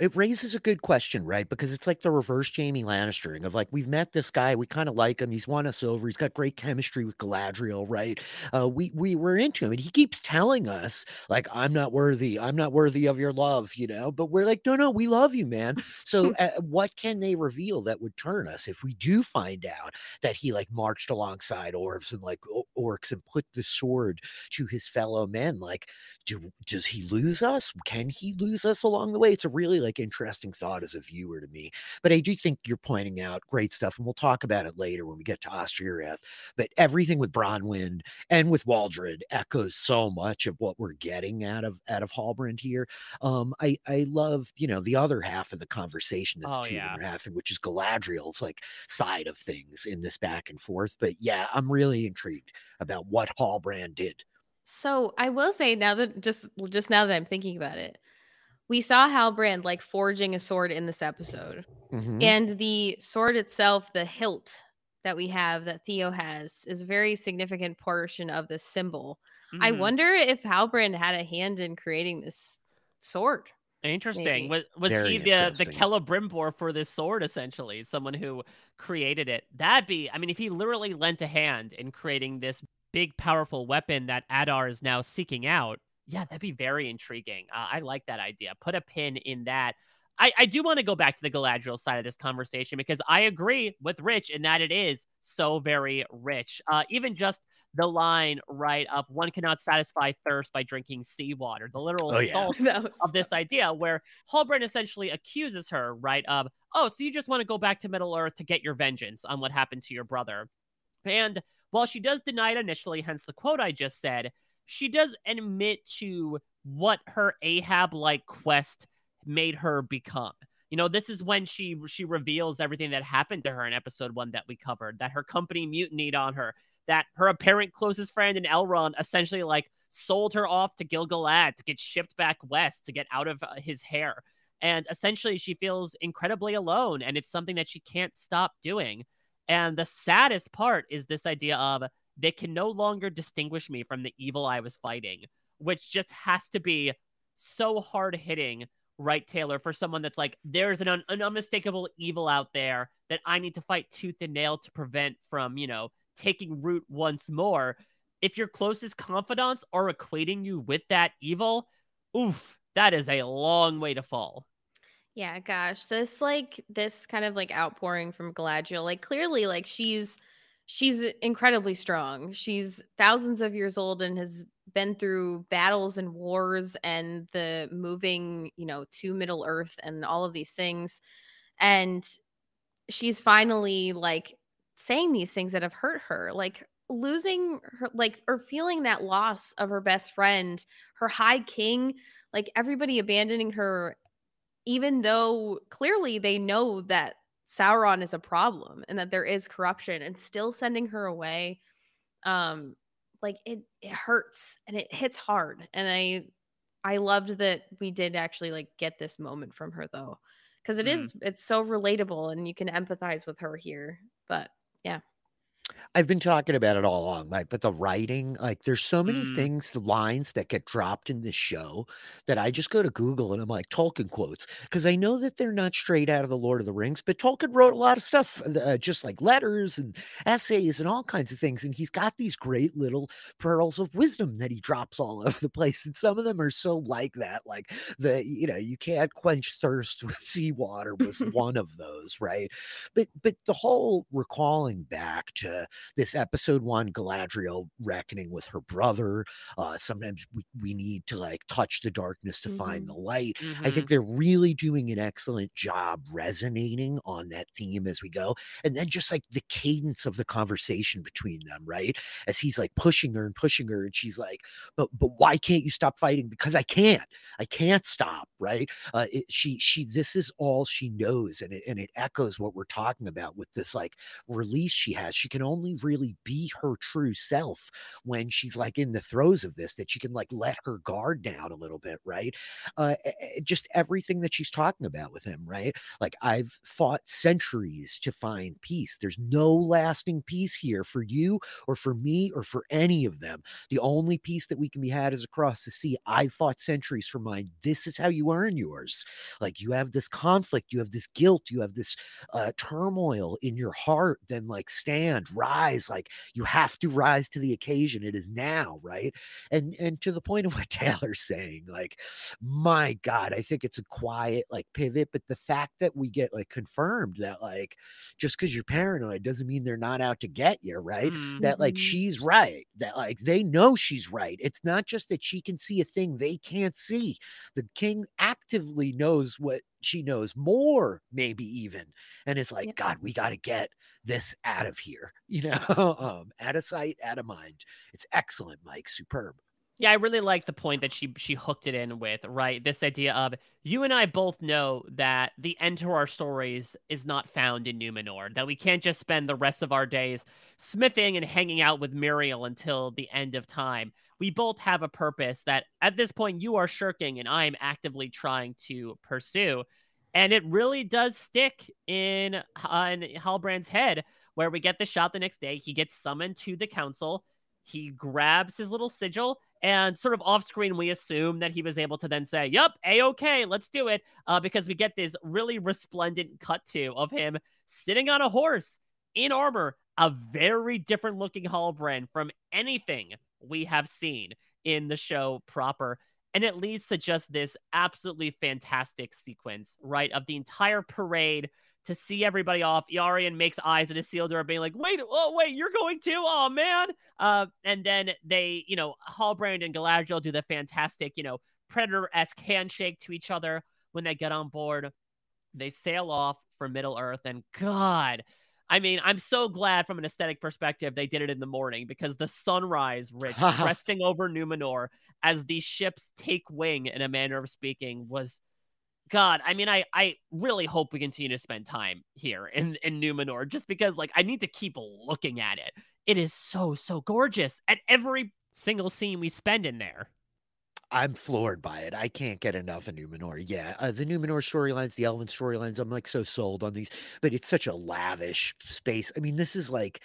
it raises a good question, right? Because it's like the reverse Jamie Lannistering of like we've met this guy, we kind of like him, he's won us over, he's got great chemistry with Galadriel, right? Uh, we we were into him, and he keeps telling us like I'm not worthy, I'm not worthy of your love, you know. But we're like, no, no, we love you, man. So uh, what can they reveal that would turn us if we do find out that he like marched alongside orcs and like orcs and put the sword to his fellow men? Like, do does he lose us? Can he lose us along the way? It's a really like interesting thought as a viewer to me. But I do think you're pointing out great stuff, and we'll talk about it later when we get to Ostirith. But everything with Bronwyn and with Waldred echoes so much of what we're getting out of out of Halbrand here. Um, I I love you know the other half of the conversation that oh, the two yeah. of them are having, which is Galadriel's like side of things in this back and forth. But yeah, I'm really intrigued about what Halbrand did. So I will say now that just just now that I'm thinking about it, we saw Halbrand like forging a sword in this episode. Mhm. And the sword itself, the hilt that we have that Theo has, is a very significant portion of the symbol. I Mhm. wonder if Halbrand had a hand in creating this sword. Interesting. maybe. Was was Very he the the interesting. Celebrimbor for this sword essentially? Someone who created it. That'd be I mean, if he literally lent a hand in creating this big powerful weapon that Adar is now seeking out, yeah, that'd be very intriguing. Uh, I like that idea. Put a pin in that. I, I do want to go back to the Galadriel side of this conversation because I agree with Rich in that it is so very rich. Uh, even just the line right up, one cannot satisfy thirst by drinking seawater. The literal Oh, yeah. salt That was- of this idea where Halbrand essentially accuses her, right, of, oh, so you just want to go back to Middle Earth to get your vengeance on what happened to your brother. And while she does deny it initially, hence the quote I just said, she does admit to what her Ahab like quest made her become. You know, this is when she she reveals everything that happened to her in episode one that we covered, that her company mutinied on her, that her apparent closest friend in Elrond essentially like sold her off to Gil-galad to get shipped back west to get out of uh, his hair. And essentially she feels incredibly alone and it's something that she can't stop doing. And the saddest part is this idea of they can no longer distinguish me from the evil I was fighting, which just has to be so hard hitting, right, Taylor, for someone that's like, there's an, un- an unmistakable evil out there that I need to fight tooth and nail to prevent from, you know, taking root once more. If your closest confidants are equating you with that evil, oof, that is a long way to fall. Yeah, gosh, this like this kind of like outpouring from Galadriel, like clearly, like she's she's incredibly strong. She's thousands of years old and has been through battles and wars and the moving, you know, to Middle Earth and all of these things. And she's finally like saying these things that have hurt her, like losing her, like or feeling that loss of her best friend, her high king, like everybody abandoning her even though clearly they know that Sauron is a problem and that there is corruption and still sending her away um like it it hurts and it hits hard and I I loved that we did actually like get this moment from her though because it is it's so relatable and you can empathize with her here but yeah I've been talking about it all along, like, but the writing, like, there's so many Mm. things, the lines that get dropped in this show that I just go to Google and I'm like, Tolkien quotes, because I know that they're not straight out of the Lord of the Rings, but Tolkien wrote a lot of stuff, uh, just like letters and essays and all kinds of things. And he's got these great little pearls of wisdom that he drops all over the place. And some of them are so like that, like the, you know, you can't quench thirst with seawater was one of those, right? But, but the whole recalling back to, uh, this episode one Galadriel reckoning with her brother. Uh, sometimes we, we need to like touch the darkness to mm-hmm. find the light. Mm-hmm. I think they're really doing an excellent job resonating on that theme as we go. And then just like the cadence of the conversation between them, right? As he's like pushing her and pushing her, and she's like, "But but why can't you stop fighting? Because I can't. I can't stop." Right? Uh, it, she she this is all she knows, and it and it echoes what we're talking about with this like release she has. She can only really be her true self when she's like in the throes of this. That she can like let her guard down a little bit, right? Uh, just everything that she's talking about with him, right? Like I've fought centuries to find peace. There's no lasting peace here for you or for me or for any of them. The only peace that we can be had is across the sea. I fought centuries for mine. This is how you earn yours. Like you have this conflict, you have this guilt, you have this uh, turmoil in your heart. Then like stand, rise. Like you have to rise to the occasion. It is now, right? And and to the point of what Taylor's saying, like my God, I think it's a quiet like pivot, but the fact that we get like confirmed that like just because you're paranoid doesn't mean they're not out to get you, right? Mm-hmm. That like mm-hmm. she's right, that like they know she's right. It's not just that she can see a thing they can't see. The king actively knows what she knows more, maybe even. And it's like, yeah. God, we got to get this out of here, you know, um, out of sight, out of mind. It's excellent, Mike. Superb. Yeah, I really like the point that she she hooked it in with, right? This idea of you and I both know that the end to our stories is not found in Numenor, that we can't just spend the rest of our days smithing and hanging out with Míriel until the end of time. We both have a purpose that at this point you are shirking and I am actively trying to pursue. And it really does stick in, uh, in Halbrand's head where we get the shot the next day. He gets summoned to the council. He grabs his little sigil and sort of off screen, we assume that he was able to then say, Yep, A OK, let's do it. Uh, because we get this really resplendent cut to of him sitting on a horse in armor, a very different looking Halbrand from anything we have seen in the show proper. And it leads to just this absolutely fantastic sequence, right? Of the entire parade to see everybody off. Eärien makes eyes at Isildur, being like, "Wait, oh wait, you're going too? Oh man!" Uh, and then they, you know, Halbrand and Galadriel do the fantastic, you know, predator-esque handshake to each other when they get on board. They sail off for Middle Earth, and God, I mean, I'm so glad from an aesthetic perspective they did it in the morning because the sunrise, Rich, resting over Numenor as these ships take wing, in a manner of speaking, was God, I mean, I I really hope we continue to spend time here in in Numenor, just because like I need to keep looking at it. It is so so gorgeous at every single scene we spend in there. I'm floored by it. I can't get enough of Numenor. Yeah, uh, the Numenor storylines, the Elven storylines, I'm like so sold on these. But it's such a lavish space. I mean, this is like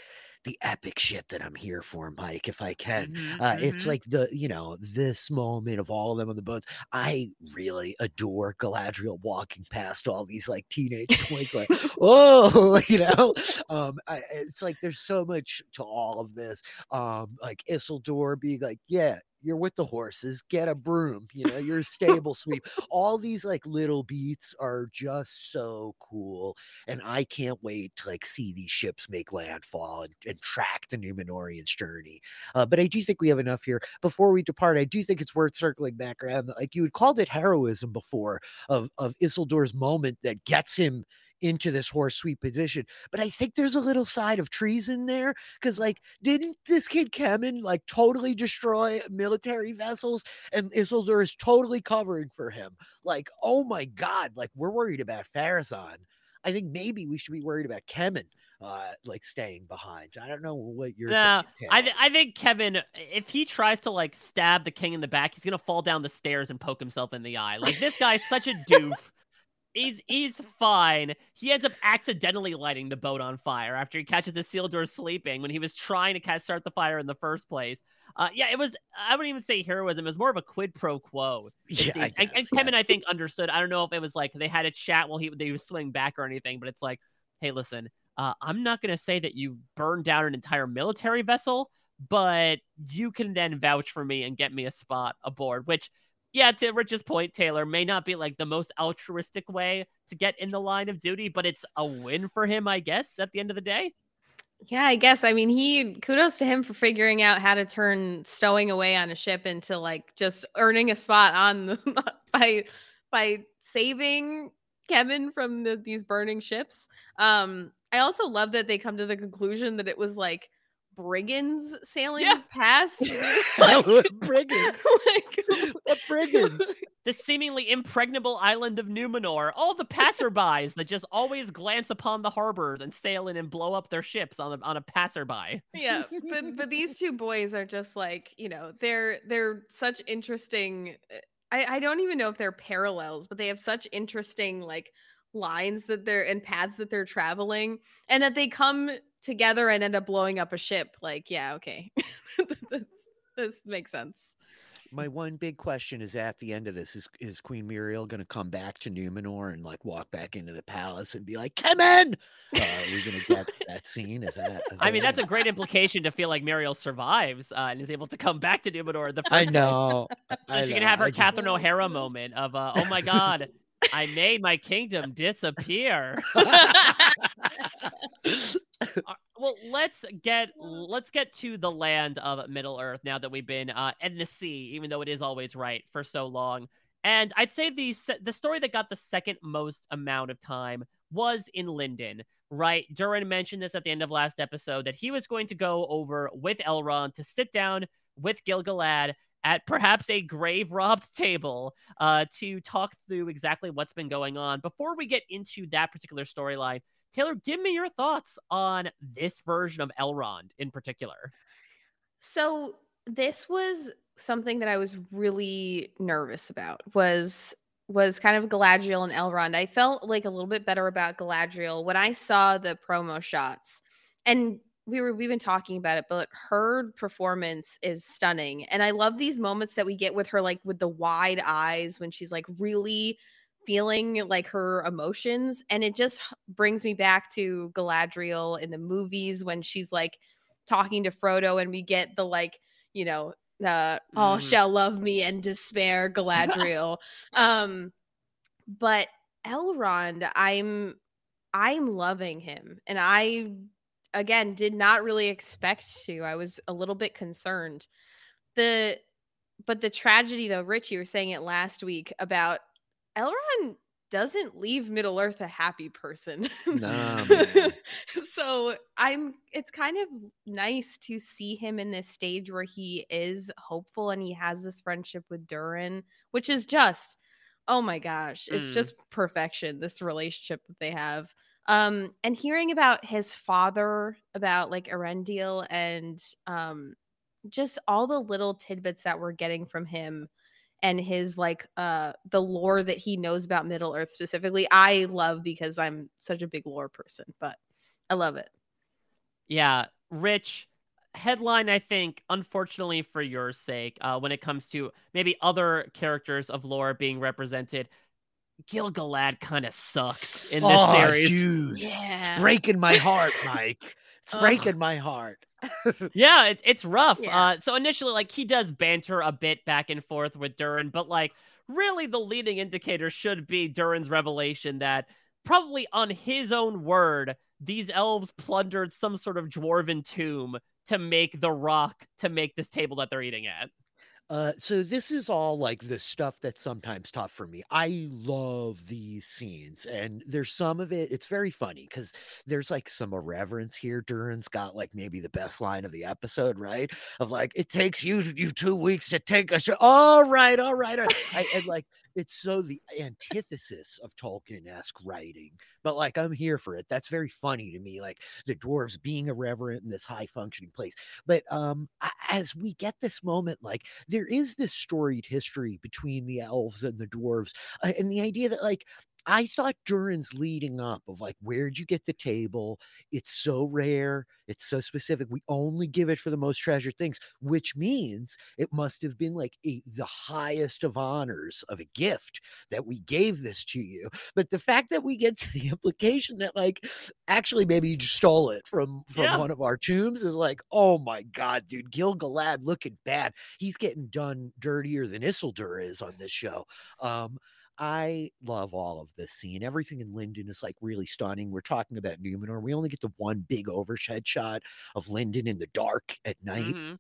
the epic shit that I'm here for, Mike, if I can. Mm-hmm, uh, mm-hmm. It's like the, you know, this moment of all of them on the boats. I really adore Galadriel walking past all these like teenage boys, like, oh, you know, um, I, it's like there's so much to all of this. Um, like Isildur being like, yeah, you're with the horses get a broom you know you're a stable sweep. All these like little beats are just so cool and i can't wait to like see these ships make landfall and, and track the numenorians journey. Uh, but i do think we have enough here. Before we depart i do think it's worth circling back around like you had called it heroism before of of isildur's moment that gets him into this horse sweep position. But I think there's a little side of treason there because, like, didn't this kid Kemen like totally destroy military vessels? And Isildur is totally covering for him. Like, oh my god, like we're worried about Pharazôn. I think maybe we should be worried about Kemen uh like staying behind. I don't know what you're No, I th- I think Kevin, if he tries to like stab the king in the back, he's going to fall down the stairs and poke himself in the eye. Like this guy's such a doof he's he's fine. He ends up accidentally lighting the boat on fire after he catches Isildur sleeping when he was trying to catch, start the fire in the first place. Uh, yeah, it was. I wouldn't even say heroism. It was more of a quid pro quo. Yeah, guess, and, and yeah. Kemen, I think, understood. I don't know if it was like they had a chat while he they was swing back or anything, but it's like, hey, listen, uh, I'm not gonna say that you burned down an entire military vessel, but you can then vouch for me and get me a spot aboard, which yeah, to Rich's point, Taylor may not be like the most altruistic way to get in the line of duty, but it's a win for him, I guess, at the end of the day. Yeah, I guess. I mean, he kudos to him for figuring out how to turn stowing away on a ship into like just earning a spot on the, by by saving Kevin from the, these burning ships. Um, I also love that they come to the conclusion that it was like brigands sailing Yeah. past. brigands. like, what brigands? The seemingly impregnable island of Numenor, all the passerbys that just always glance upon the harbors and sail in and blow up their ships on a, on a passerby. yeah but but these two boys are just like you know they're they're such interesting uh, i i don't even know if they're parallels but they have such interesting like lines that they're and paths that they're traveling and that they come together and end up blowing up a ship like yeah okay this, this makes sense My one big question is at the end of this is is Queen Míriel going to come back to Numenor and like walk back into the palace and be like, "Come in." Uh, are we going to get that scene? Is that? I mean, that's a great implication to feel like Míriel survives uh, and is able to come back to Numenor. The first I know. So I she can have her I just- Catherine O'Hara moment of, uh, oh my God, I made my kingdom disappear. Uh, well, let's get let's get to the land of Middle Earth now that we've been uh, in the sea, even though it is always right for so long. And I'd say the the story that got the second most amount of time was in Linden, right? Durin mentioned this at the end of last episode that he was going to go over with Elrond to sit down with Gilgalad at perhaps a grave robbed table uh, to talk through exactly what's been going on. Before we get into that particular storyline, Taylor, give me your thoughts on this version of Elrond in particular. So this was something that I was really nervous about was was kind of Galadriel and Elrond. I felt like a little bit better about Galadriel when I saw the promo shots. And we were we've been talking about it, but her performance is stunning. And I love these moments that we get with her like with the wide eyes when she's like really feeling like her emotions and it just brings me back to Galadriel in the movies when she's like talking to Frodo and we get the like, you know, uh all Mhm. shall love me and despair Galadriel. um but Elrond, I'm I'm loving him and I again did not really expect to. I was a little bit concerned. The but the tragedy though, Rich, you were saying it last week about Elrond doesn't leave Middle Earth a happy person. Nah, so I'm it's kind of nice to see him in this stage where he is hopeful and he has this friendship with Durin, which is just oh my gosh, it's Mm. just perfection, this relationship that they have. Um, and hearing about his father, about like Eärendil and um just all the little tidbits that we're getting from him and his like uh the lore that he knows about Middle Earth specifically, I love because I'm such a big lore person, but I love it. Yeah, Rich, headline, I think, unfortunately for your sake, uh, when it comes to maybe other characters of lore being represented, Gilgalad kind of sucks in this oh, series. dude, Yeah. it's breaking my heart, Mike. It's Ugh. breaking my heart. Yeah, it's it's rough. Yeah. Uh, so initially, like he does banter a bit back and forth with Durin, but like really, the leading indicator should be Durin's revelation that probably on his own word, these elves plundered some sort of dwarven tomb to make the rock to make this table that they're eating at. Uh, so this is all like the stuff that's sometimes tough for me. I love these scenes, and there's some of it. It's very funny because there's like some irreverence here. Durin's got like maybe the best line of the episode, right? Of like, it takes you you two weeks to take a show. All right, all right, all right. I, and like, it's so the antithesis of Tolkien-esque writing, but like I'm here for it. That's very funny to me. Like the dwarves being irreverent in this high functioning place. But um, as we get this moment, like there is this storied history between the elves and the dwarves, uh, and the idea that like I thought Durin's leading up of like, where'd you get the table? It's so rare. It's so specific. We only give it for the most treasured things, which means it must have been like a, the highest of honors of a gift that we gave this to you. But the fact that we get to the implication that like, actually, maybe you just stole it from from Yeah. one of our tombs is like, oh my god, dude, Gil-galad looking bad. He's getting done dirtier than Isildur is on this show. Um, I love all of this scene. Everything in Linden is like really stunning. We're talking about Numenor. We only get the one big overhead shot of Linden in the dark at night. Mhm.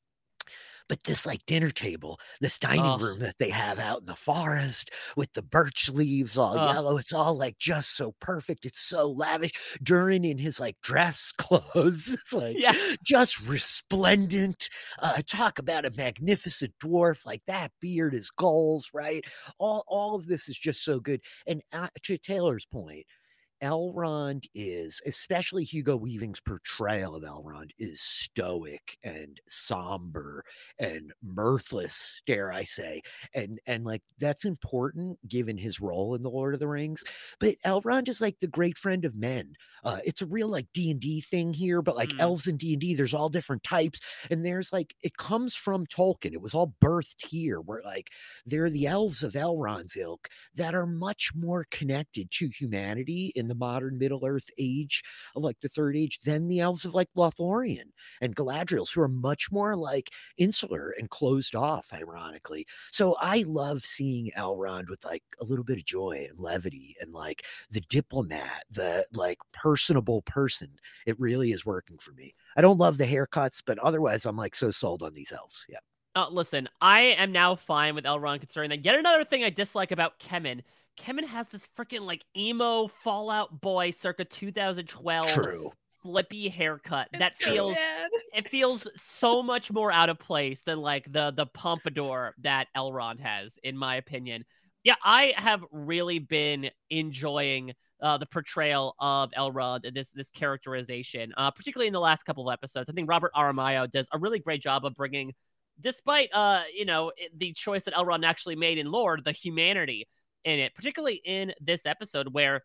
But this like dinner table, this dining Ugh. room that they have out in the forest with the birch leaves all Ugh. yellow, it's all like just so perfect. It's so lavish. Durin in his like dress clothes, it's like Yeah. just resplendent. Uh, talk about a magnificent dwarf. Like that beard is goals, right? All all of this is just so good. And uh, to Taylor's point, Elrond is, especially Hugo Weaving's portrayal of Elrond, is stoic and somber and mirthless, dare I say, and and like that's important given his role in the Lord of the Rings. But Elrond is like the great friend of men. Uh, it's a real like D and D thing here, but like Mm. elves in D and D, there's all different types, and there's like it comes from Tolkien. It was all birthed here, where like they're the elves of Elrond's ilk that are much more connected to humanity in the modern Middle Earth age of like the Third Age than the elves of like Lothlorien and Galadriels, who are much more like insular and closed off, ironically. So I love seeing Elrond with like a little bit of joy and levity and like the diplomat, the like personable person. It really is working for me. I don't love the haircuts, but otherwise I'm like so sold on these elves. Yeah. Uh, listen, I am now fine with Elrond considering that. Yet another thing I dislike about Kemen. Kemen has this freaking like emo Fall Out Boy circa 2012 True. flippy haircut that so feels bad. it feels so much more out of place than like the the pompadour that Elrond has, in my opinion. Yeah, I have really been enjoying uh, the portrayal of Elrond and this this characterization, uh, particularly in the last couple of episodes. I think Robert Aramayo does a really great job of bringing, despite uh you know the choice that Elrond actually made in Lord, the humanity in it, particularly in this episode where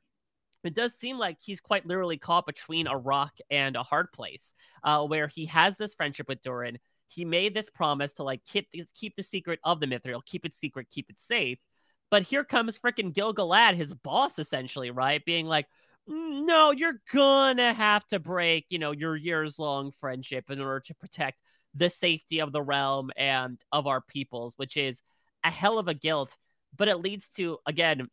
it does seem like he's quite literally caught between a rock and a hard place, uh, where he has this friendship with Durin. He made this promise to like keep the, keep the secret of the Mithril, keep it secret, keep it safe. But here comes freaking Gil-galad, his boss, essentially, right? Being like, "Mm, no, you're gonna have to break, you know, your years long friendship in order to protect the safety of the realm and of our peoples, which is a hell of a guilt. But it leads to, again,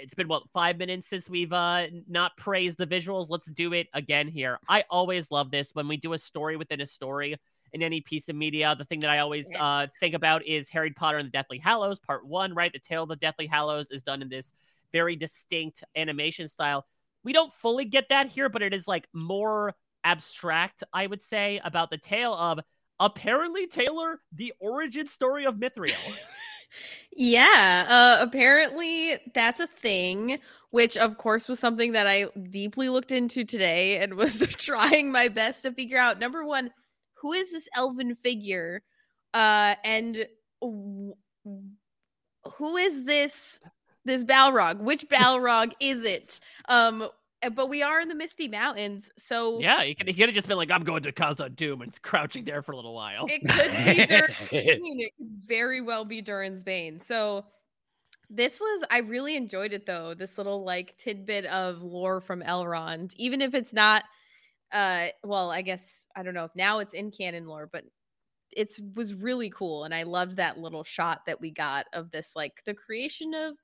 it's been what five minutes since we've uh not praised the visuals. Let's do it again here. I always love this when we do a story within a story in any piece of media. The thing that i always uh think about is harry potter and the deathly hallows part one right? The tale of the deathly hallows is done in this very distinct animation style. We don't fully get that here but it is like more abstract i would say about the tale of apparently taylor the origin story of mithril Yeah, uh, apparently that's a thing, which of course was something that I deeply looked into today and was trying my best to figure out. Number one, who is this elven figure? Uh, and w- who is this this Balrog? Which Balrog is it? Um, but we are in the Misty Mountains, so yeah he could, he could have just been like i'm going to Khazad-dûm and crouching there for a little while it could be Durin's. It could very well be Durin's Bane. So this was I really enjoyed it though. This little like tidbit of lore from Elrond, even if it's not uh well, I guess I don't know if now it's in canon lore, but it's was really cool and I loved that little shot that we got of this like the creation of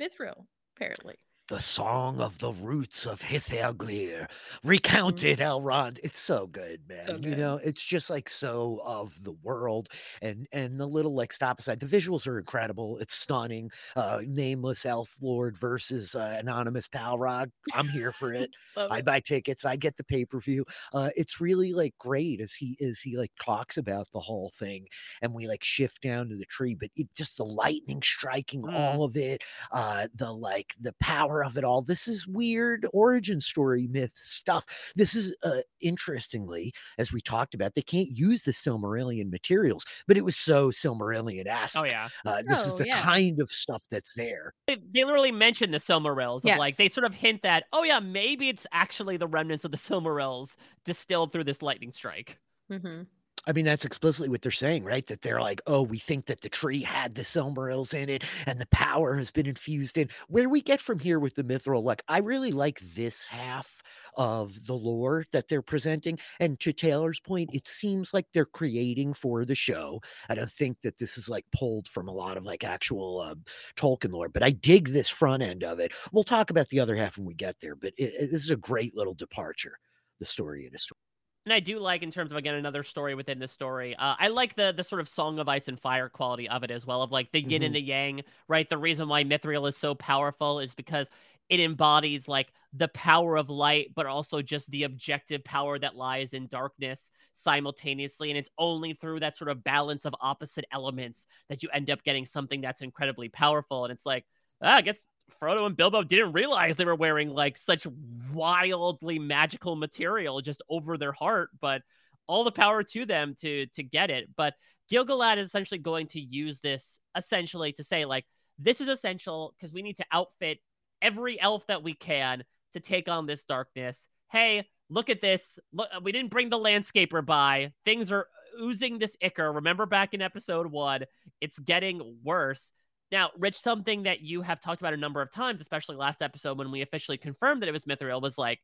Mithril apparently. The song of the roots of Hithaeglir, recounted Elrond. It's so good, man. So You know, it's just like so of the world, and and the little like stop aside. The visuals are incredible. It's stunning. Uh, nameless elf lord versus uh, anonymous Balrog. I'm here for it. I buy tickets. I get the pay per view. Uh, it's really like great as he as he like talks about the whole thing, and we like shift down to the tree. But it just the lightning striking Mm. all of it, uh, the like the power of it all. This is weird origin story myth stuff. This is uh, interestingly, as we talked about, they can't use the Silmarillion materials, but it was so Silmarillion esque. oh yeah Uh, this is Oh, the yeah. kind of stuff that's there. they, they literally mention the Silmarils. Of like they sort of hint that, oh yeah, maybe it's actually the remnants of the Silmarils distilled through this lightning strike. Mm-hmm. I mean, that's explicitly what they're saying, right? That they're like, oh, we think that the tree had the Silmarils in it and the power has been infused in. Where do we get from here with the Mithril, like, I really like this half of the lore that they're presenting. And to Taylor's point, it seems like they're creating for the show. I don't think that this is like pulled from a lot of like actual uh, Tolkien lore, but I dig this front end of it. We'll talk about the other half when we get there, but it, it, this is a great little departure, the story in a story. And I do like in terms of again another story within the story. Uh, I like the the sort of Song of Ice and Fire quality of it as well, of like the yin Mhm. and the yang. Right, the reason why Mithril is so powerful is because it embodies like the power of light, but also just the objective power that lies in darkness simultaneously. And it's only through that sort of balance of opposite elements that you end up getting something that's incredibly powerful. And it's like, ah, I guess Frodo and Bilbo didn't realize they were wearing like such wildly magical material just over their heart, but all the power to them to to get it. But Gilgalad is essentially going to use this essentially to say like this is essential because we need to outfit every elf that we can to take on this darkness. Hey, look at this. Look, we didn't bring the landscaper by. Things are oozing this ichor. Remember back in episode 1, it's getting worse. Now, Rich, something that you have talked about a number of times, especially last episode when we officially confirmed that it was Mithril, was like,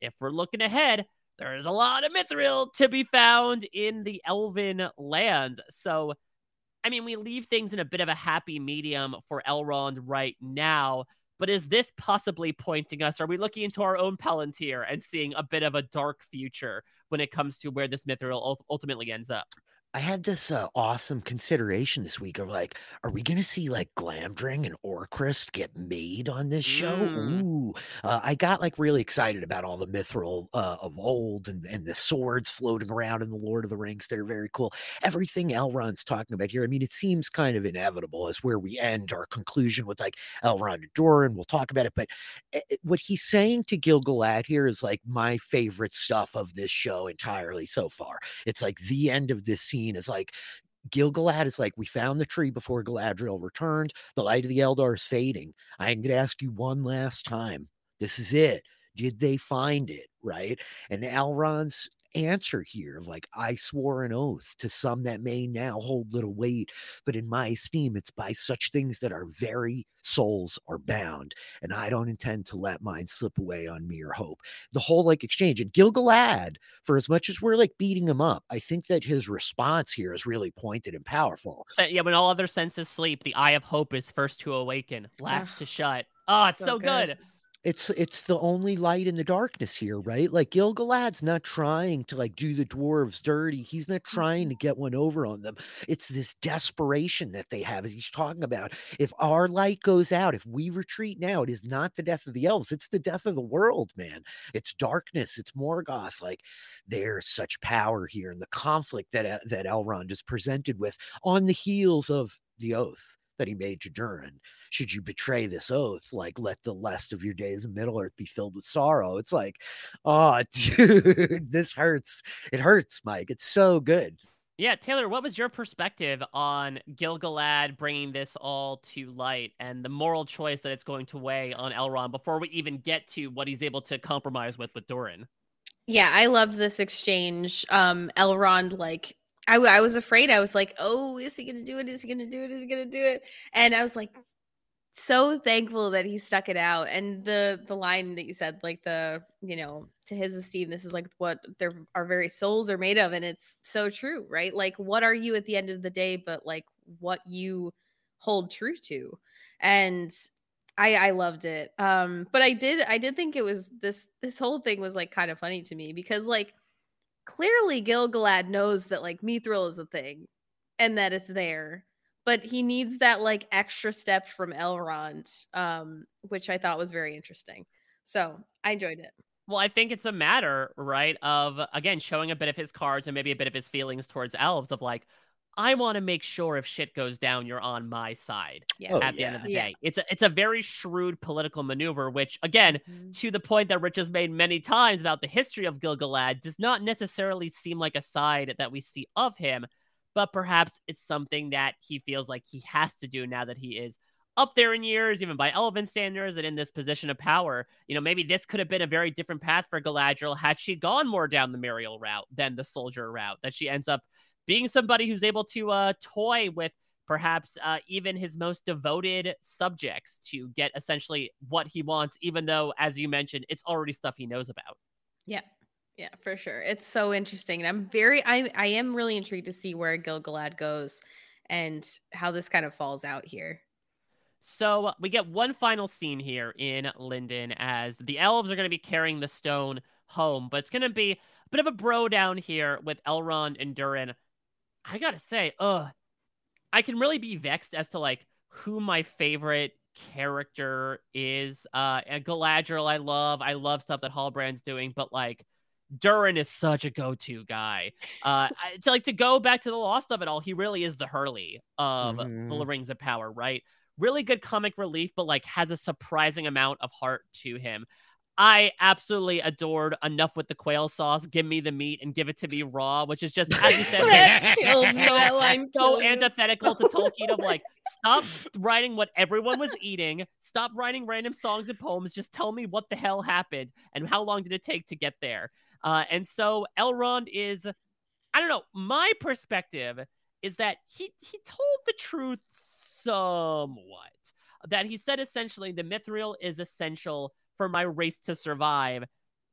if we're looking ahead, there is a lot of Mithril to be found in the Elven lands. So, I mean, we leave things in a bit of a happy medium for Elrond right now. But is this possibly pointing us? Are we looking into our own Palantir and seeing a bit of a dark future when it comes to where this Mithril ultimately ends up? I had this uh, awesome consideration this week of like, are we going to see like Glamdring and Orcrist get made on this show? Mm. Ooh, uh, I got like really excited about all the mithril uh, of old and, and the swords floating around in the Lord of the Rings. They're very cool. Everything Elrond's talking about here, I mean, it seems kind of inevitable as where we end our conclusion with like Elrond and Durin. We'll talk about it, but eh, eh, what he's saying to Gilgalad here is like my favorite stuff of this show entirely so far. It's like the end of this scene is like Gilgalad is like, we found the tree before Galadriel returned. The light of the Eldar is fading. I'm going to ask you one last time. This is it. Did they find it? Right. And Elrond's answer here of like, I swore an oath to some that may now hold little weight, but in my esteem, it's by such things that our very souls are bound. And I don't intend to let mine slip away on mere hope. The whole like exchange and Gilgalad, for as much as we're like beating him up, I think that his response here is really pointed and powerful. So, yeah, when all other senses sleep, the eye of hope is first to awaken, last to shut. Oh, it's so, So good. good. It's it's the only light in the darkness here, right? Like Gilgalad's not trying to like do the dwarves dirty. He's not trying mm-hmm. to get one over on them. It's this desperation that they have as he's talking about. If our light goes out, if we retreat now, it is not the death of the elves, it's the death of the world, man. It's darkness, it's Morgoth. Like there's such power here and the conflict that uh, that Elrond is presented with on the heels of the oath that he made to Durin. Should you betray this oath, like let the rest of your days in Middle Earth be filled with sorrow? It's like, oh, dude, this hurts. It hurts, Mike. It's so good. Yeah, Taylor, what was your perspective on Gilgalad bringing this all to light and the moral choice that it's going to weigh on Elrond before we even get to what he's able to compromise with with Durin? Yeah, I loved this exchange. Um, Elrond, like, I, was afraid. I was like, oh, is he gonna do it? Is he gonna do it? Is he gonna do it? And I was like, so thankful that he stuck it out. And the the line that you said, like the you know, to his esteem, this is like what their our very souls are made of, and it's so true, right? Like, what are you at the end of the day, but like what you hold true to, and I I loved it. Um, but I did I did think it was this this whole thing was like kind of funny to me because like clearly Gilgalad knows that like Mithril is a thing and that it's there, but he needs that like extra step from Elrond, um, which I thought was very interesting. So I enjoyed it. Well, I think it's a matter, right, of again showing a bit of his cards and maybe a bit of his feelings towards elves of like, I want to make sure if shit goes down, you're on my side Yeah. Oh, at the end of yeah. the Yeah. day. It's a it's a very shrewd political maneuver, which again, Mhm. to the point that Rich has made many times about the history of Gilgalad, does not necessarily seem like a side that we see of him, but perhaps it's something that he feels like he has to do now that he is up there in years, even by Elven standards, and in this position of power. You know, maybe this could have been a very different path for Galadriel had she gone more down the Míriel route than the soldier route. That she ends up being somebody who's able to uh, toy with perhaps uh, even his most devoted subjects to get essentially what he wants, even though, as you mentioned, it's already stuff he knows about. Yeah. Yeah, for sure. It's so interesting. And I'm very I I am really intrigued to see where Gil-galad goes and how this kind of falls out here. So uh, we get one final scene here in Lindon as the elves are going to be carrying the stone home, but it's going to be a bit of a bro down here with Elrond and Durin. I gotta say, uh, I can really be vexed as to like who my favorite character is. Uh, and Galadriel, I love. I love stuff that Halbrand's doing, but like Durin is such a go-to guy. Uh, to like to go back to the lost of it all, he really is the Hurley of Mhm. the Rings of Power, right? Really good comic relief, but like has a surprising amount of heart to him. I absolutely adored enough with the quail sauce. Give me the meat and give it to me raw, which is just as you said, That so- killed me. That line so killed antithetical to Tolkien of like, stop writing what everyone was eating, stop writing random songs and poems, just tell me what the hell happened and how long did it take to get there. Uh, and so Elrond is, I don't know, my perspective is that he he told the truth somewhat. That he said essentially the mithril is essential for my race to survive.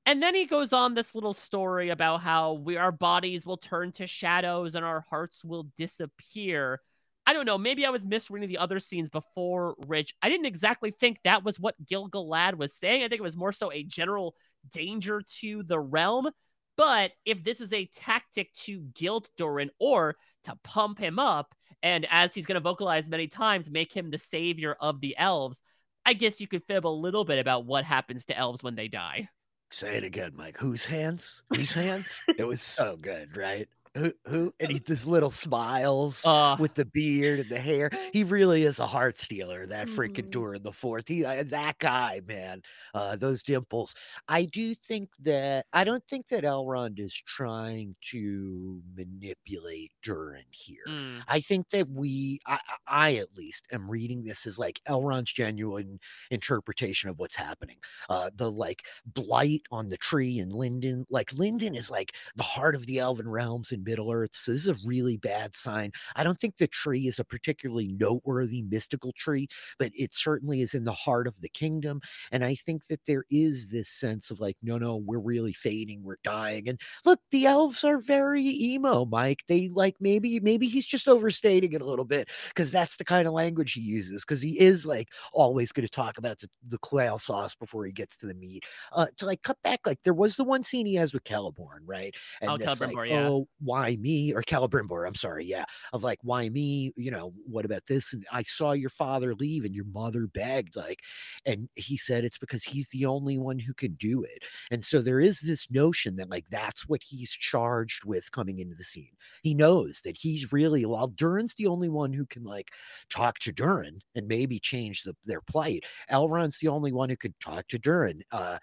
And then he goes on this little story about how we our bodies will turn to shadows and our hearts will disappear. I don't know. Maybe I was misreading the other scenes before Rich. I didn't exactly think that was what Gil-galad was saying. I think it was more so a general danger to the realm. But if this is a tactic to guilt Durin or to pump him up, and as he's going to vocalize many times, make him the savior of the elves, I guess you could fib a little bit about what happens to elves when they die. Say it again, Mike. Whose hands? Whose hands? it was so good, right? Who? Who? And he these little smiles Uh, with the beard and the hair. He really is a heart stealer. That Mm-hmm. freaking Durin the Fourth. He, uh, that guy, man. Uh, those dimples. I do think that I don't think that Elrond is trying to manipulate Durin here. mm, I think that we, I, I at least am reading this as like Elrond's genuine interpretation of what's happening. Uh, the like blight on the tree in Lindon, like Lindon is like the heart of the Elven realms in Middle Earth. So this is a really bad sign. I don't think the tree is a particularly noteworthy mystical tree, but it certainly is in the heart of the kingdom. And I think that there is this sense of like, no, no, we're really fading, we're dying. And look, the elves are very emo, Mike. They like maybe maybe he's just overstating it a little bit because that's the kind of language he uses. Because he is like always going to talk about the, the quail sauce before he gets to the meat. Uh, to like cut back, like there was the one scene he has with Celeborn, right? And Oh, this, like, yeah. oh, why me? Or Celebrimbor, I'm sorry, yeah. Of like, why me? You know, what about this? And I saw your father leave and your mother begged, like, and he said it's because he's the only one who can do it. And so there is this notion that like that's what he's charged with coming into the scene. He knows that he's really while Durin's the only one who can like talk to Durin and maybe change the, their plight. Elrond's the only one who could talk to Durin. Uh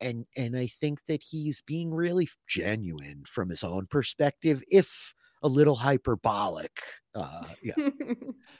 and and I think that he's being really genuine from his own perspective, if a little hyperbolic. Uh yeah.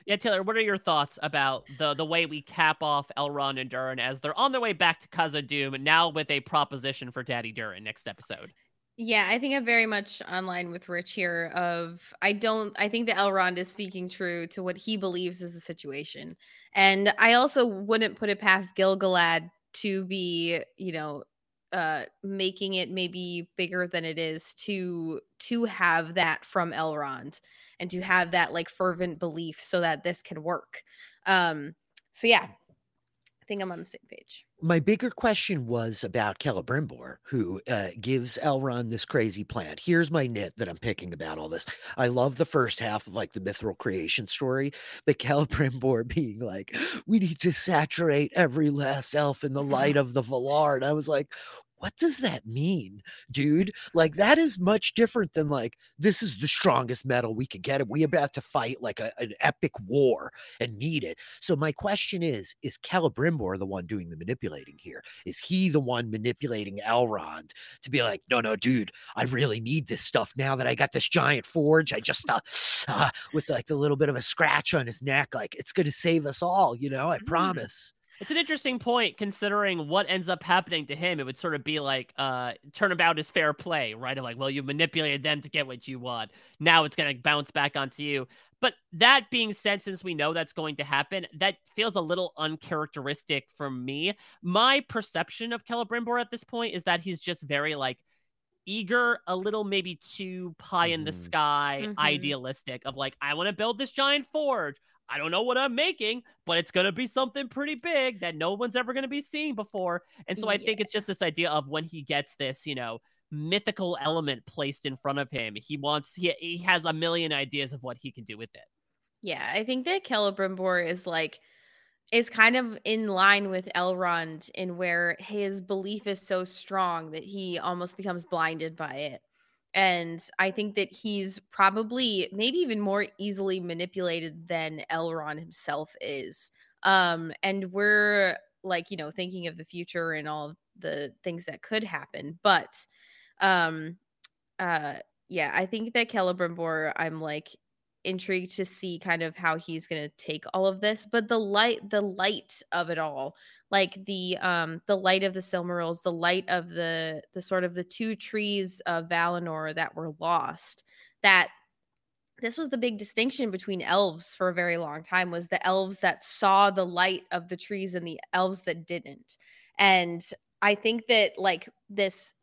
Yeah, Taylor, what are your thoughts about the the way we cap off Elrond and Durin as they're on their way back to Khazad-dûm, now with a proposition for Daddy Durin next episode? Yeah, I think I'm very much online with Rich here. Of I don't, I think that Elrond is speaking true to what he believes is the situation, and I also wouldn't put it past Gil-galad to be, you know, uh, making it maybe bigger than it is to to have that from Elrond and to have that like fervent belief so that this can work. Um, so yeah, I think I'm on the same page. My bigger question was about Celebrimbor, who uh, gives Elrond this crazy plant. Here's my nit that I'm picking about all this. I love the first half of like the mithril creation story, but Celebrimbor being like, "We need to saturate every last elf in the light of the Valar," and I was like, what does that mean, dude? Like that is much different than like this is the strongest metal we could get. We about to fight like a, an epic war and need it. So my question is: Is Celebrimbor the one doing the manipulating here? Is he the one manipulating Elrond to be like, no, no, dude, I really need this stuff now that I got this giant forge. I just uh, uh with like a little bit of a scratch on his neck, like it's gonna save us all. You know, I mm. promise. It's an interesting point considering what ends up happening to him. It would sort of be like uh turnabout is fair play, right? Of like, well, you manipulated them to get what you want. Now it's gonna bounce back onto you. But that being said, since we know that's going to happen, that feels a little uncharacteristic for me. My perception of Celebrimbor at this point is that he's just very like eager, a little maybe too pie in the mm-hmm. sky, mm-hmm. idealistic of like, I want to build this giant forge. I don't know what I'm making, but it's going to be something pretty big that no one's ever going to be seeing before. And so I think it's just this idea of when he gets this, you know, mythical element placed in front of him, he wants, he, he has a million ideas of what he can do with it. Yeah, I think that Celebrimbor is like, is kind of in line with Elrond in where his belief is so strong that he almost becomes blinded by it. And I think that he's probably maybe even more easily manipulated than Elrond himself is. Um, and we're like, you know, thinking of the future and all the things that could happen. But um uh yeah, I think that Celebrimbor, I'm like intrigued to see kind of how he's going to take all of this but the light the light of it all like the um the light of the silmarils the light of the the sort of the two trees of valinor that were lost that this was the big distinction between elves for a very long time was the elves that saw the light of the trees and the elves that didn't and i think that like this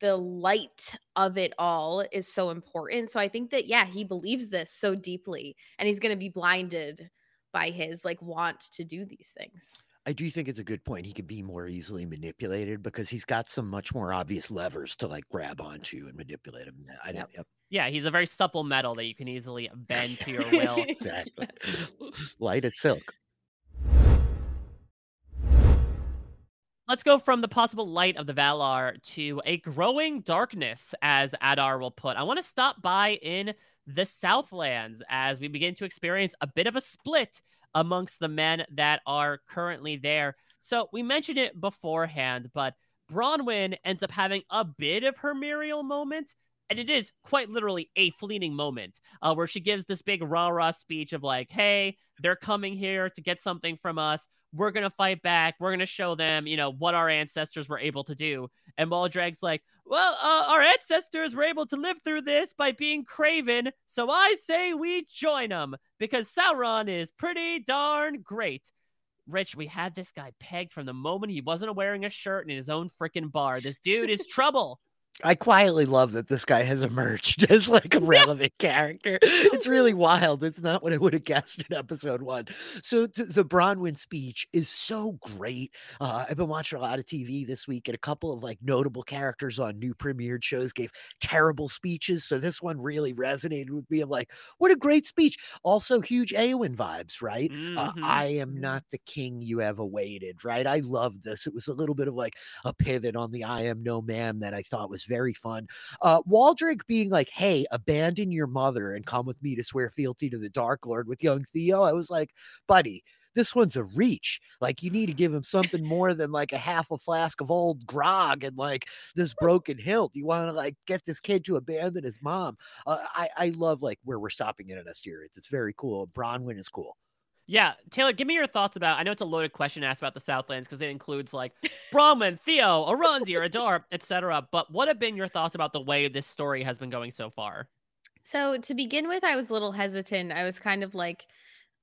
the light of it all is so important. So I think that yeah, he believes this so deeply and he's going to be blinded by his like want to do these things. I do think it's a good point. He could be more easily manipulated because he's got some much more obvious levers to like grab onto and manipulate him. I yep. Yep. Yeah, he's a very supple metal that you can easily bend to your will. exactly. Light as silk. Let's go from the possible light of the Valar to a growing darkness, as Adar will put. I want to stop by in the Southlands as we begin to experience a bit of a split amongst the men that are currently there. So we mentioned it beforehand, but Bronwyn ends up having a bit of her Miriel moment. And it is quite literally a fleeting moment uh, where she gives this big rah rah speech of like, hey, they're coming here to get something from us we're gonna fight back. We're gonna show them, you know, what our ancestors were able to do. And Waldreg's like, well, uh, our ancestors were able to live through this by being craven, so I say we join them because Sauron is pretty darn great. Rich, we had this guy pegged from the moment he wasn't wearing a shirt in his own freaking bar. This dude is trouble. I quietly love that this guy has emerged as like a relevant character. It's really wild. It's not what I would have guessed in episode one. So th- the Bronwyn speech is so great. Uh, I've been watching a lot of TV this week, and a couple of like notable characters on new premiered shows gave terrible speeches. So this one really resonated with me. Of like, what a great speech. Also, huge Eowyn vibes, right? Uh, mm-hmm. Uh, I am not the king you have awaited, right? I love this. It was a little bit of like a pivot on the I am no man that I thought was very fun. Uh, Waldreg being like, "Hey, abandon your mother and come with me to swear fealty to the Dark Lord with young Theo." I was like, "Buddy." This one's a reach. Like you need to give him something more than like a half a flask of old grog and like this broken hilt. You want to like get this kid to abandon his mom. Uh, I I love like where we're stopping in an Ostirith. It's very cool. Bronwyn is cool. Yeah, Taylor, give me your thoughts about. I know it's a loaded question asked about the Southlands because it includes like Bronwyn, Theo, Arondir, Adar, etc. But what have been your thoughts about the way this story has been going so far? So to begin with, I was a little hesitant. I was kind of like,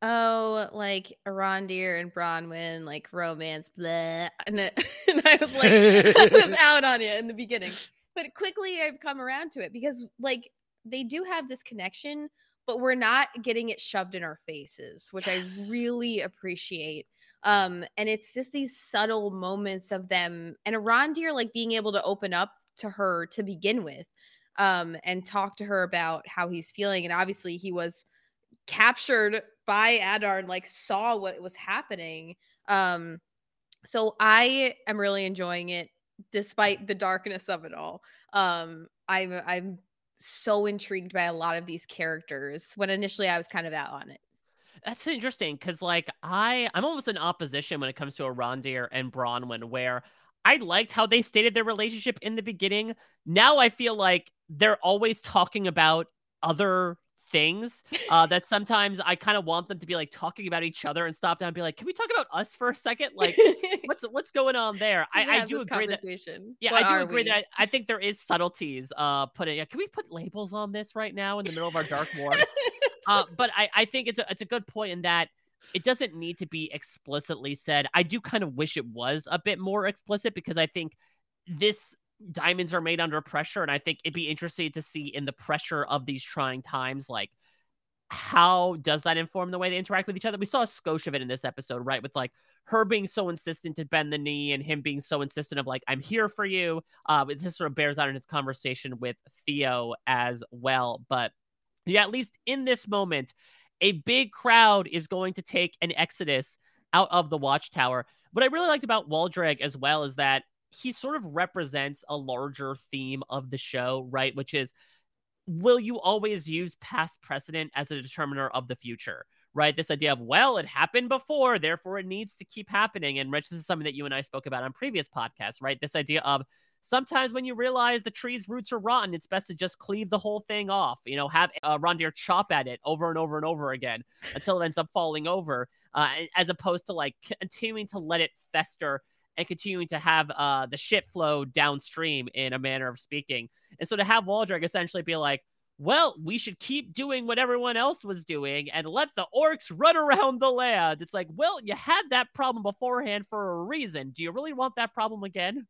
oh, like Arondir and Bronwyn, like romance, blah, and, it, and I was like, I was out on it in the beginning. But quickly, I've come around to it because like they do have this connection but we're not getting it shoved in our faces, which yes. I really appreciate. Um, and it's just these subtle moments of them and Arondir like being able to open up to her to begin with, um, and talk to her about how he's feeling. And obviously he was captured by Adar and like saw what was happening. Um, so I am really enjoying it. despite the darkness of it all. Um, I'm I'm so intrigued by a lot of these characters when initially I was kind of out on it. That's interesting because, like, I I'm almost in opposition when it comes to Arondir and Bronwyn, where I liked how they stated their relationship in the beginning. Now I feel like they're always talking about other things uh, that sometimes I kind of want them to be like talking about each other and stop down and be like, can we talk about us for a second? Like, what's what's going on there? I, I do agree that. Yeah, what I do agree we? that I think there is subtleties. Uh, put it. Can we put labels on this right now in the middle of our dark war? uh, but I I think it's a it's a good point in that it doesn't need to be explicitly said. I do kind of wish it was a bit more explicit because I think this diamonds are made under pressure and i think it'd be interesting to see in the pressure of these trying times like how does that inform the way they interact with each other? We saw a skosh of it in this episode right with like her being so insistent to bend the knee and him being so insistent of like i'm here for you. Uh this sort of bears out in his conversation with theo as well. But yeah at least in this moment a big crowd is going to take an exodus out of the watchtower. What i really liked about waldreg as well is that he sort of represents a larger theme of the show, right? Which is will you always use past precedent as a determiner of the future? Right? This idea of, well, it happened before, therefore it needs to keep happening. And Rich, this is something that you and I spoke about on previous podcasts, right? This idea of sometimes when you realize the tree's roots are rotten, it's best to just cleave the whole thing off. You know, have uh, Rondir chop at it over and over and over again until it ends up falling over, uh, as opposed to like continuing to let it fester and continuing to have uh, the shit flow downstream in a manner of speaking. And so to have Waldreg essentially be like, well, we should keep doing what everyone else was doing and let the orcs run around the land. It's like, well, you had that problem beforehand for a reason. Do you really want that problem again?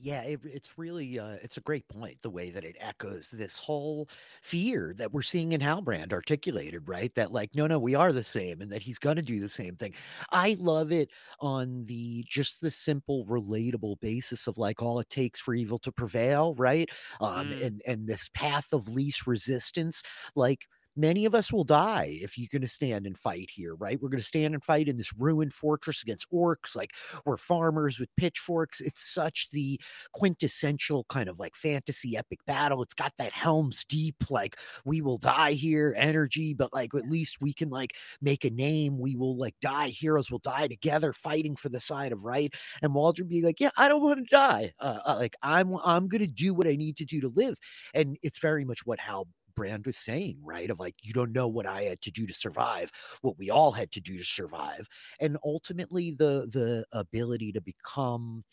Yeah, it, it's really uh, it's a great point the way that it echoes this whole fear that we're seeing in Halbrand articulated, right? That like, no, no, we are the same, and that he's going to do the same thing. I love it on the just the simple, relatable basis of like all it takes for evil to prevail, right? Um, mm. and and this path of least resistance, like many of us will die if you're going to stand and fight here, right? We're going to stand and fight in this ruined fortress against orcs. Like we're farmers with pitchforks. It's such the quintessential kind of like fantasy epic battle. It's got that Helm's Deep, like we will die here energy, but like at least we can like make a name. We will like die. Heroes will die together fighting for the side of right. And Waldreg be like, yeah, I don't want to die. Uh, uh, like I'm, I'm going to do what I need to do to live. And it's very much what Hal Brand was saying, right? Of like, you don't know what I had to do to survive, what we all had to do to survive. And ultimately the the ability to become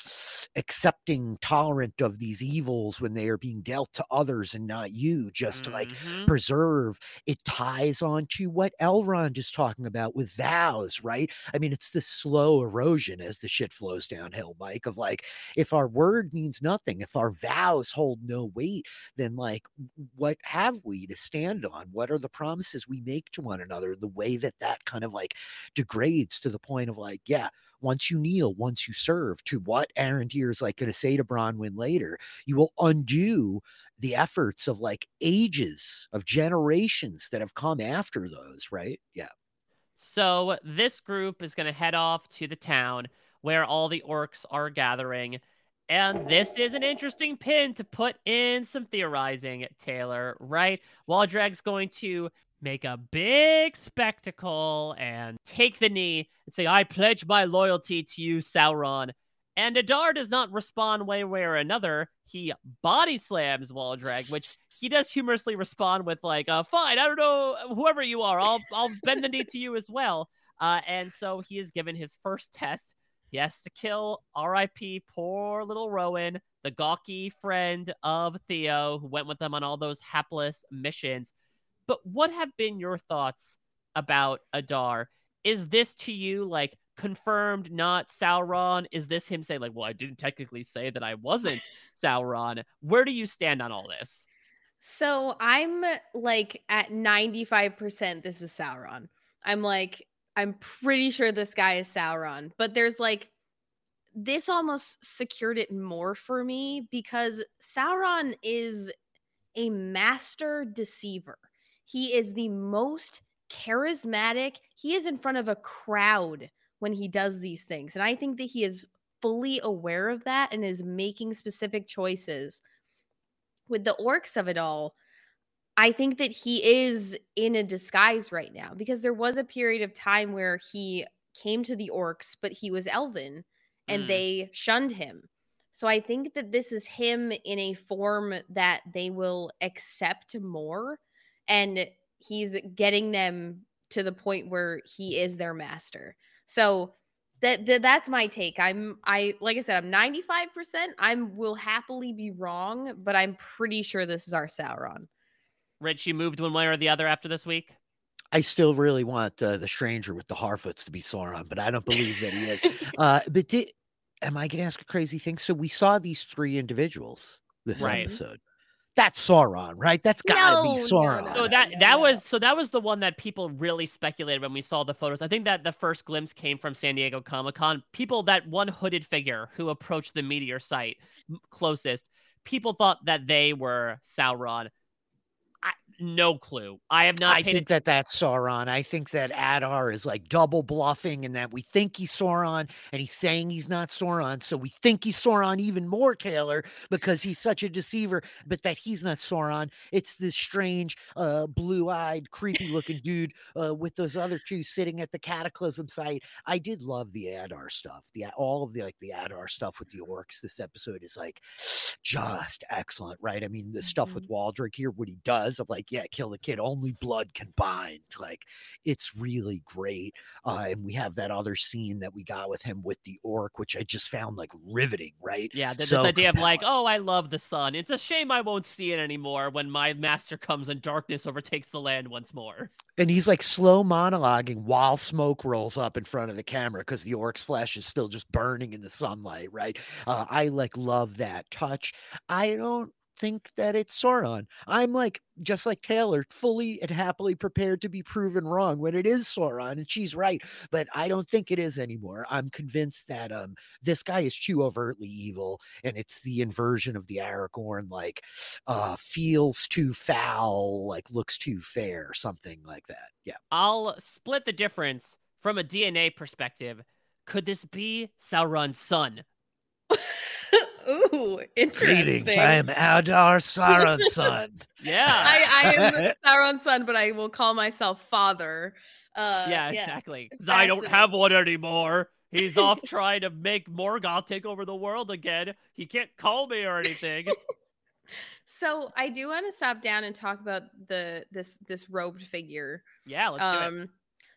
accepting, tolerant of these evils when they are being dealt to others and not you, just mm-hmm. to like mm-hmm. preserve, it ties on to what Elrond is talking about with vows, right? I mean, it's the slow erosion as the shit flows downhill, Mike, of like, if our word means nothing, if our vows hold no weight, then like what have we? We to stand on? What are the promises we make to one another? The way that that kind of like degrades to the point of like, yeah, once you kneel, once you serve, to what Arondir is like going to say to Bronwyn later, you will undo the efforts of like ages of generations that have come after those, right? Yeah. So this group is going to head off to the town where all the orcs are gathering and this is an interesting pin to put in some theorizing, Taylor, right? Waldreg's going to make a big spectacle and take the knee and say, I pledge my loyalty to you, Sauron. And Adar does not respond one way or another. He body slams Waldreg, which he does humorously respond with, like, uh, fine, I don't know, whoever you are, I'll I'll bend the knee to you as well. Uh, and so he is given his first test he has to kill R.I.P. poor little Rowan, the gawky friend of Theo, who went with them on all those hapless missions. But what have been your thoughts about Adar? Is this to you like confirmed not Sauron? Is this him saying, like, well, I didn't technically say that I wasn't Sauron? Where do you stand on all this? So I'm like at 95% this is Sauron. I'm like, I'm pretty sure this guy is Sauron, but there's like this almost secured it more for me because Sauron is a master deceiver. He is the most charismatic. He is in front of a crowd when he does these things. And I think that he is fully aware of that and is making specific choices. With the orcs of it all, I think that he is in a disguise right now because there was a period of time where he came to the orcs, but he was elven and Mm. they shunned him. So I think that this is him in a form that they will accept more and he's getting them to the point where he is their master. So that, that that's my take. I'm I like I said I'm 95%. I'm will happily be wrong, but I'm pretty sure this is our Sauron. Rich, you moved one way or the other after this week. I still really want uh, the stranger with the Harfoots to be Sauron, but I don't believe that he is. uh, but did, am I going to ask a crazy thing? So we saw these three individuals this Right. episode. That's Sauron, right? That's got to No, be no, Sauron. So that that was so that was the one that people really speculated when we saw the photos. I think that the first glimpse came from San Diego Comic Con. People that one hooded figure who approached the meteor site closest, people thought that they were Sauron. No clue. I have not I think that that's Sauron. I think that Adar is like double bluffing and that we think he's Sauron and he's saying he's not Sauron. So we think he's Sauron even more, Taylor, because he's such a deceiver, but that he's not Sauron. It's this strange, uh, blue eyed, creepy looking dude uh, with those other two sitting at the cataclysm site. I did love the Adar stuff. The all of the like the Adar stuff with the orcs. This episode is like just excellent, right? I mean, the stuff with Waldreg here, what he does of like, yeah, kill the kid, only blood can bind. Like, it's really great. Uh, and we have that other scene that we got with him with the orc, which I just found like riveting, right? Yeah, So this idea of like, oh, I love the sun. It's a shame I won't see it anymore when my master comes and darkness overtakes the land once more. and he's like slow monologuing while smoke rolls up in front of the camera because the orc's flesh is still just burning in the sunlight, right? Uh, I like love that touch. I don't think that it's Sauron. I'm like just like Taylor, fully and happily prepared to be proven wrong when it is Sauron, and she's right. But I don't think it is anymore. I'm convinced that um this guy is too overtly evil, and it's the inversion of the Aragorn, like uh feels too foul, like looks too fair, something like that. Yeah. I'll split the difference from a DNA perspective. Could this be Sauron's son? Ooh, interesting. Greetings, I am Adar Sauron's son. Yeah. I, I am the Sauron's son, but I will call myself father. Uh, yeah, exactly. 'Cause I don't have one anymore. He's off trying to make Morgoth take over the world again. He can't call me or anything. So I do want to stop down and talk about the this this robed figure. Yeah, let's do it. Um,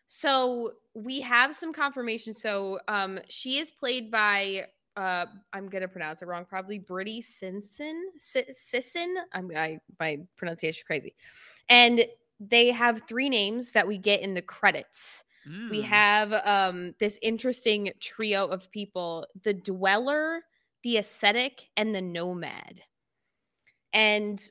so we have some confirmation. So um, she is played by uh, I'm gonna pronounce it wrong, probably Britty Sisson. Sisson. I'm I my pronunciation is crazy, and they have three names that we get in the credits. We Mm. have um, this interesting trio of people: the dweller, the ascetic, and the nomad. And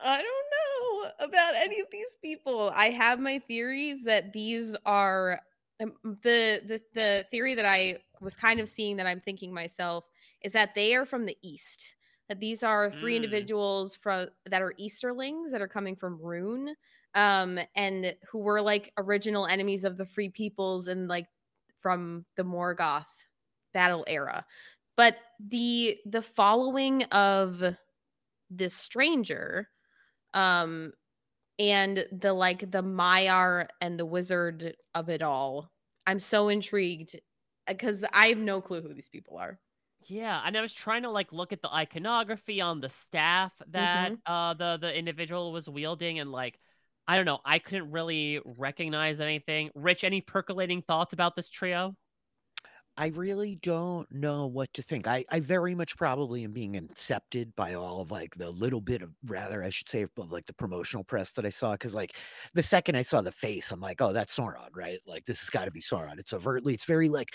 I don't know about any of these people. I have my theories that these are um, the the the theory that I was kind of seeing that I'm thinking myself is that they are from the east. That these are three Mm. individuals from that are Easterlings that are coming from Rhûn, um, and who were like original enemies of the Free Peoples and like from the Morgoth battle era. But the the following of this stranger um and the like the Maiar and the wizard of it all. I'm so intrigued because I have no clue who these people are. Yeah, and I was trying to like look at the iconography on the staff that Mm-hmm. uh the the individual was wielding and like I don't know, I couldn't really recognize anything. Rich, any percolating thoughts about this trio? I really don't know what to think. I, I very much probably am being incepted by all of like the little bit of rather I should say of like the promotional press that I saw because like the second I saw the face I'm like oh that's Sauron right? Like this has got to be Sauron. It's overtly it's very like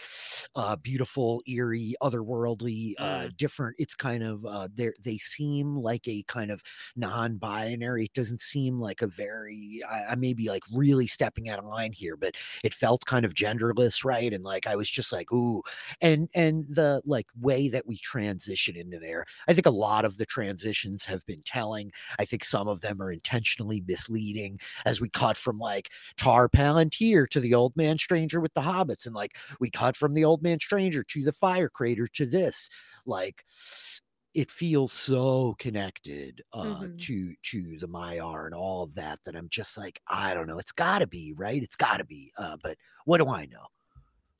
uh beautiful eerie otherworldly uh different. It's kind of uh they they seem like a kind of non-binary. It doesn't seem like a very I, I may be like really stepping out of line here but it felt kind of genderless right? And like I was just like ooh ooh, and and the like way that we transition into there. I think a lot of the transitions have been telling. I think some of them are intentionally misleading as we cut from like Tar Palantir to the old man stranger with the hobbits, and like we cut from the old man stranger to the fire crater to this. Like it feels so connected uh Mhm. to to the Maiar and all of that that I'm just like, I don't know. It's gotta be, right? It's gotta be. Uh, but what do I know?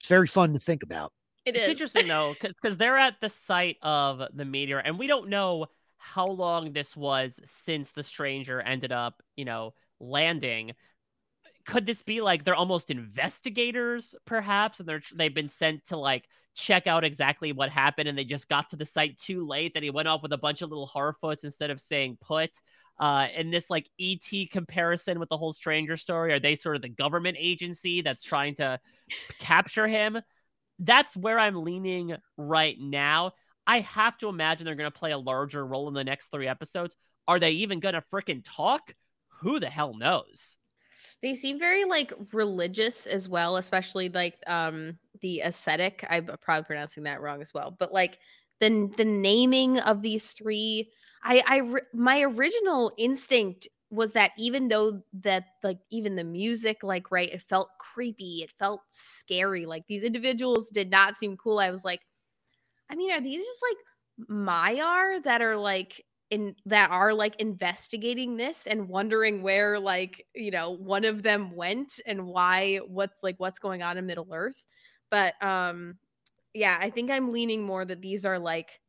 It's very fun to think about. It it's is. interesting though, because they're at the site of the meteor, and we don't know how long this was since the stranger ended up, you know, landing. Could this be like they're almost investigators, perhaps, and they're they've been sent to like check out exactly what happened, and they just got to the site too late that he went off with a bunch of little Harfoots instead of saying put. Uh, in this like ET comparison with the whole stranger story, are they sort of the government agency that's trying to capture him? that's where I'm leaning right now. I have to imagine they're going to play a larger role in the next three episodes. Are they even going to freaking talk? Who the hell knows? They seem very like religious as well, especially like um the ascetic. I'm probably pronouncing that wrong as well, but like the the naming of these three, I I my original instinct was that even though that like even the music like right it felt creepy it felt scary like these individuals did not seem cool i was like i mean are these just like Maiar that are like in that are like investigating this and wondering where like you know one of them went and why what like what's going on in Middle Earth. But um yeah, I think I'm leaning more that these are like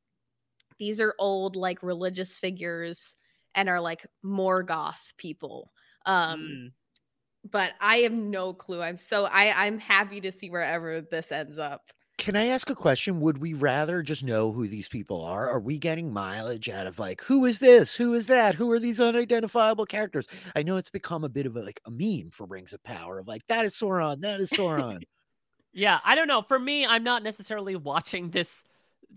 these are old like religious figures and are like more goth people. Um Mm. but I have no clue. I'm so I I'm happy to see wherever this ends up. Can I ask a question? Would we rather just know who these people are? Are we getting mileage out of like who is this? Who is that? Who are these unidentifiable characters? I know it's become a bit of a like a meme for Rings of Power of like that is Sauron, that is Sauron. Yeah, I don't know. For me, I'm not necessarily watching this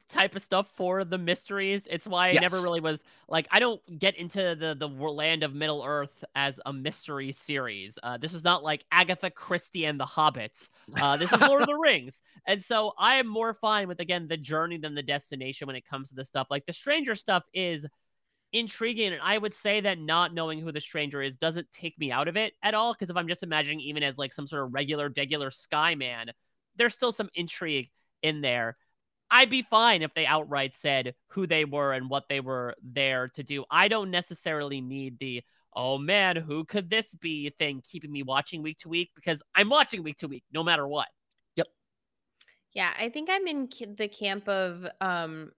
type of stuff for the mysteries. It's why I never really was like I don't get into the the land of Middle Earth as a mystery series. Uh, this is not like Agatha Christie and the Hobbits. Uh, this is Lord of the Rings, and so I am more fine with again the journey than the destination when it comes to this stuff. Like the Stranger stuff is intriguing, and I would say that not knowing who the stranger is doesn't take me out of it at all. Because if I'm just imagining even as like some sort of regular, degular sky man, there's still some intrigue in there. I'd be fine if they outright said who they were and what they were there to do. I don't necessarily need the oh man, who could this be thing keeping me watching week to week because I'm watching week to week no matter what. Yep. Yeah, I think I'm in the camp of um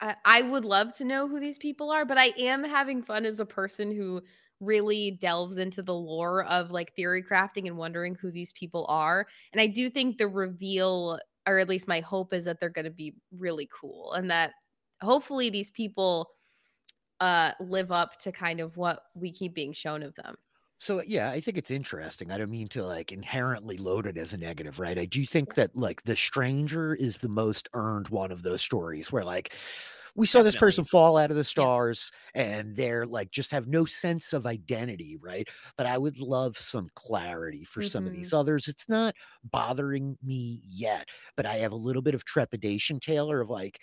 I, I would love to know who these people are, but I am having fun as a person who really delves into the lore of like theory crafting and wondering who these people are. And I do think the reveal or at least my hope is that they're going to be really cool and that hopefully these people uh live up to kind of what we keep being shown of them. So yeah, I think it's interesting. I don't mean to like inherently load it as a negative, right? I do think that like the stranger is the most earned one of those stories where like we saw this person fall out of the stars and they're like just have no sense of identity, right? But I would love some clarity for some of Mhm. these others. It's not bothering me yet, but I have a little bit of trepidation, Taylor, of like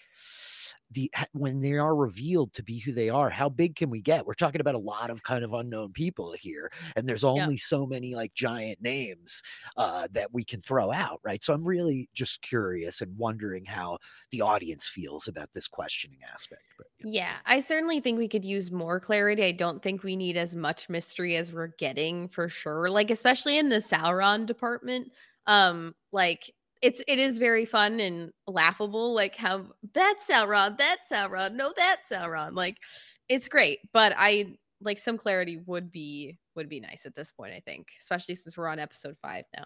the when they are revealed to be who they are how big can we get we're talking about a lot of kind of unknown people here and there's only so many like giant names uh that we can throw out right so i'm really just curious and wondering how the audience feels about this questioning aspect but Yeah, I certainly think we could use more clarity. I don't think we need as much mystery as we're getting for sure. Like especially in the Sauron department. Um like it's it is very fun and laughable like how that's Sauron, that's Sauron, no that's Sauron. Like it's great, but I like some clarity would be would be nice at this point, I think, especially since we're on episode 5 now.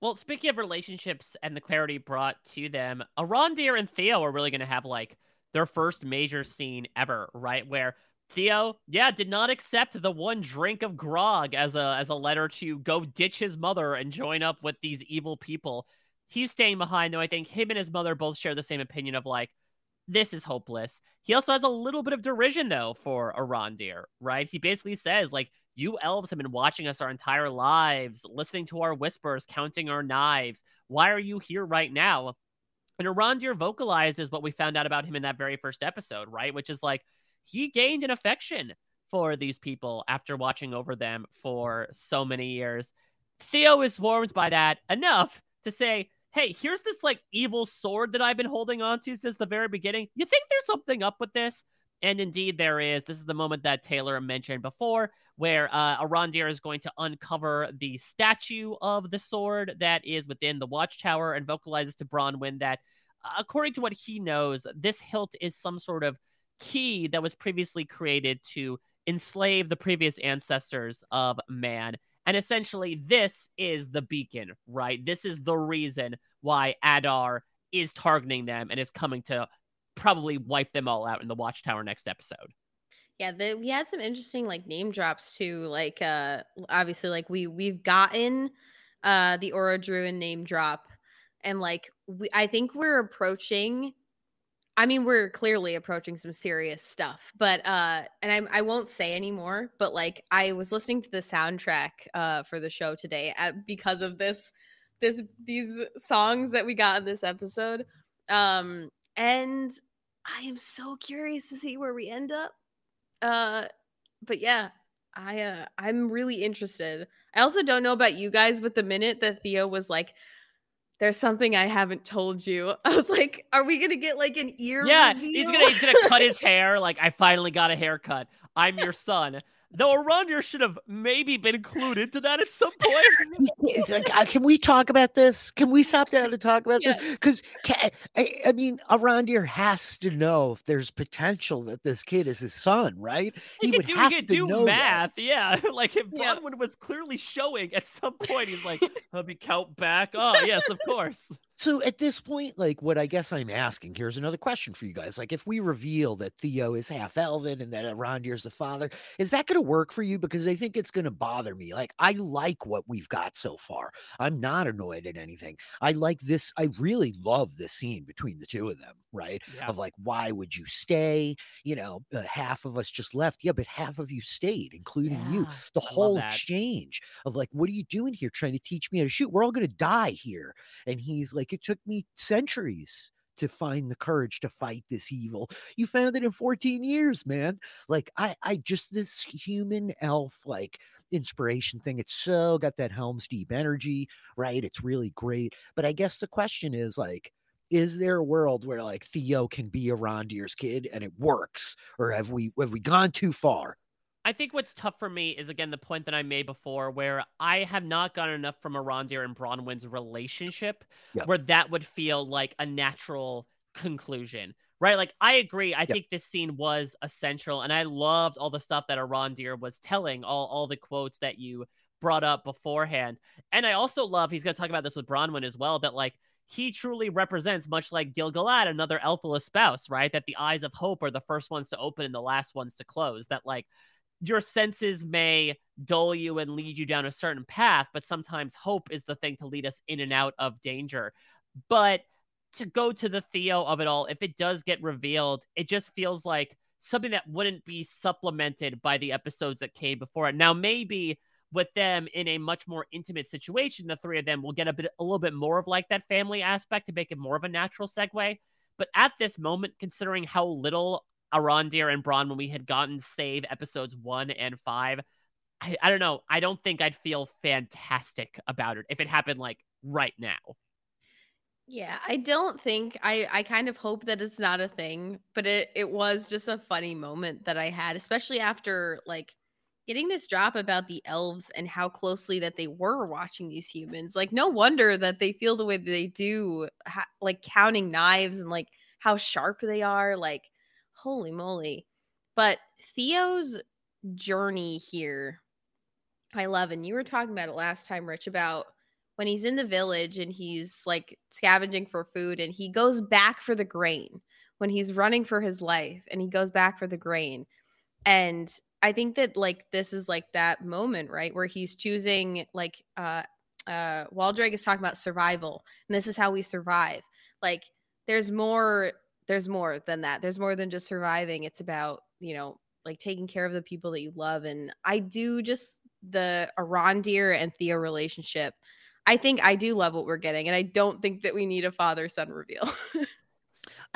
Well, speaking of relationships and the clarity brought to them, Arondir and Theo are really going to have like their first major scene ever, right? Where Theo, yeah, did not accept the one drink of grog as a as a letter to go ditch his mother and join up with these evil people. He's staying behind, though. I think him and his mother both share the same opinion of like, this is hopeless. He also has a little bit of derision though for Arondir, right? He basically says like, "You elves have been watching us our entire lives, listening to our whispers, counting our knives. Why are you here right now?" And Arondir vocalizes what we found out about him in that very first episode, right? Which is like he gained an affection for these people after watching over them for so many years. Theo is warmed by that enough to say, Hey, here's this like evil sword that I've been holding on to since the very beginning. You think there's something up with this? And indeed, there is. This is the moment that Taylor mentioned before, where uh, Arondir is going to uncover the statue of the sword that is within the watchtower and vocalizes to Bronwyn that, uh, according to what he knows, this hilt is some sort of key that was previously created to enslave the previous ancestors of man. And essentially, this is the beacon, right? This is the reason why Adar is targeting them and is coming to probably wipe them all out in the Watchtower next episode. Yeah, the, we had some interesting like name drops too. Like uh obviously like we we've gotten uh the Orodruin name drop and like we I think we're approaching I mean we're clearly approaching some serious stuff. But uh and I I won't say anymore, but like I was listening to the soundtrack uh for the show today at, because of this this these songs that we got in this episode. Um and I am so curious to see where we end up. Uh, but yeah, I uh, I'm really interested. I also don't know about you guys, but the minute that Theo was like, "There's something I haven't told you," I was like, "Are we gonna get like an ear?" Yeah, reveal? he's gonna he's gonna cut his hair. Like I finally got a haircut. I'm your son. Though Arondir should have maybe been included to that at some point. like, uh, can we talk about this? Can we stop down and talk about yeah. this? Because I, I, mean, Arondir has to know if there's potential that this kid is his son, right? He, he would do, have he to do know math. That. Yeah, like if Yeah. Bronwyn was clearly showing at some point, he's like, "Let me count back." Oh yes, of course. So at this point, like what I guess I'm asking, here's another question for you guys. Like if we reveal that Theo is half elven and that Arondir's the father, is that gonna work for you? Because I think it's gonna bother me. Like I like what we've got so far. I'm not annoyed at anything. I like this, I really love this scene between the two of them, right? Yeah. Of like, why would you stay? You know, uh, half of us just left. Yeah, but half of you stayed, including you. The I whole exchange of like, what are you doing here trying to teach me how to shoot? We're all gonna die here. And he's like, it took me centuries to find the courage to fight this evil. You found it in 14 years, man. Like I I just this human elf like inspiration thing. It's so got that Helm's Deep energy, right? It's really great. But I guess the question is like is there a world where like Theo can be Arondir's kid and it works or have we have we gone too far? I think what's tough for me is again the point that I made before, where I have not gotten enough from Arondir and Bronwyn's relationship, Yeah. where that would feel like a natural conclusion, right? Like I agree. I think this scene was essential, and I loved all the stuff that Arondir was telling, all all the quotes that you brought up beforehand, and I also love. He's going to talk about this with Bronwyn as well. That like he truly represents, much like Gil-galad, another Elphala spouse, right? That the eyes of hope are the first ones to open and the last ones to close. That like your senses may dull you and lead you down a certain path, but sometimes hope is the thing to lead us in and out of danger. But to go to the Theo of it all, if it does get revealed, it just feels like something that wouldn't be supplemented by the episodes that came before it. Now, maybe with them in a much more intimate situation, the three of them will get a bit, a little bit more of like that family aspect to make it more of a natural segue. But at this moment, considering how little Arondir and Bronwyn we had gotten save episodes one and five, I, I don't know. I don't think I'd feel fantastic about it if it happened like right now. Yeah, I don't think I I kind of hope that it's not a thing, but it it was just a funny moment that I had, especially after like getting this drop about the elves and how closely that they were watching these humans. Like no wonder that they feel the way they do, ha- like counting knives and like how sharp they are, like holy moly. But Theo's journey here I love and you were talking about it last time Rich about when he's in the village and he's like scavenging for food and he goes back for the grain when he's running for his life and he goes back for the grain and i think that like this is like that moment right where he's choosing like uh uh Waldreg is talking about survival and this is how we survive like there's more there's more than that. There's more than just surviving. It's about you know like taking care of the people that you love and i do just the arondir and theo relationship. I think I do love what we're getting, and I don't think that we need a father son reveal.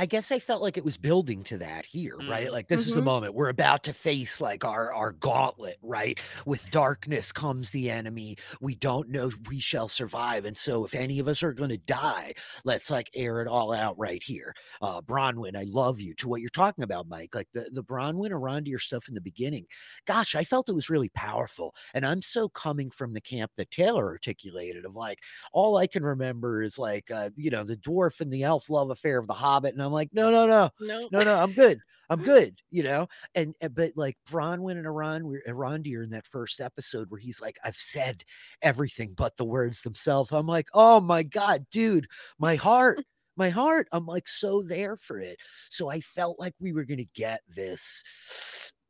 I guess I felt like it was building to that here, right? Mm. Like this is the Mhm. moment we're about to face like our our gauntlet, right? With darkness comes the enemy. We don't know we shall survive, and so if any of us are going to die, let's like air it all out right here. Uh, Bronwyn, I love you. To what you're talking about, Mike, like the the Bronwyn Arondir stuff in the beginning. Gosh, I felt it was really powerful, and I'm so coming from the camp that Taylor articulated of like all I can remember is like uh, you know the dwarf and the elf love affair of the Hobbit, and I'm like, no, no, no, No. no, no, I'm good. I'm good, you know, and and- but like Bron went in Bronwyn and Aron, Arondir in that first episode where he's like, I've said everything but the words themselves. I'm like, oh my god, dude, my heart, my heart. I'm like so there for it. So I felt like we were gonna get this.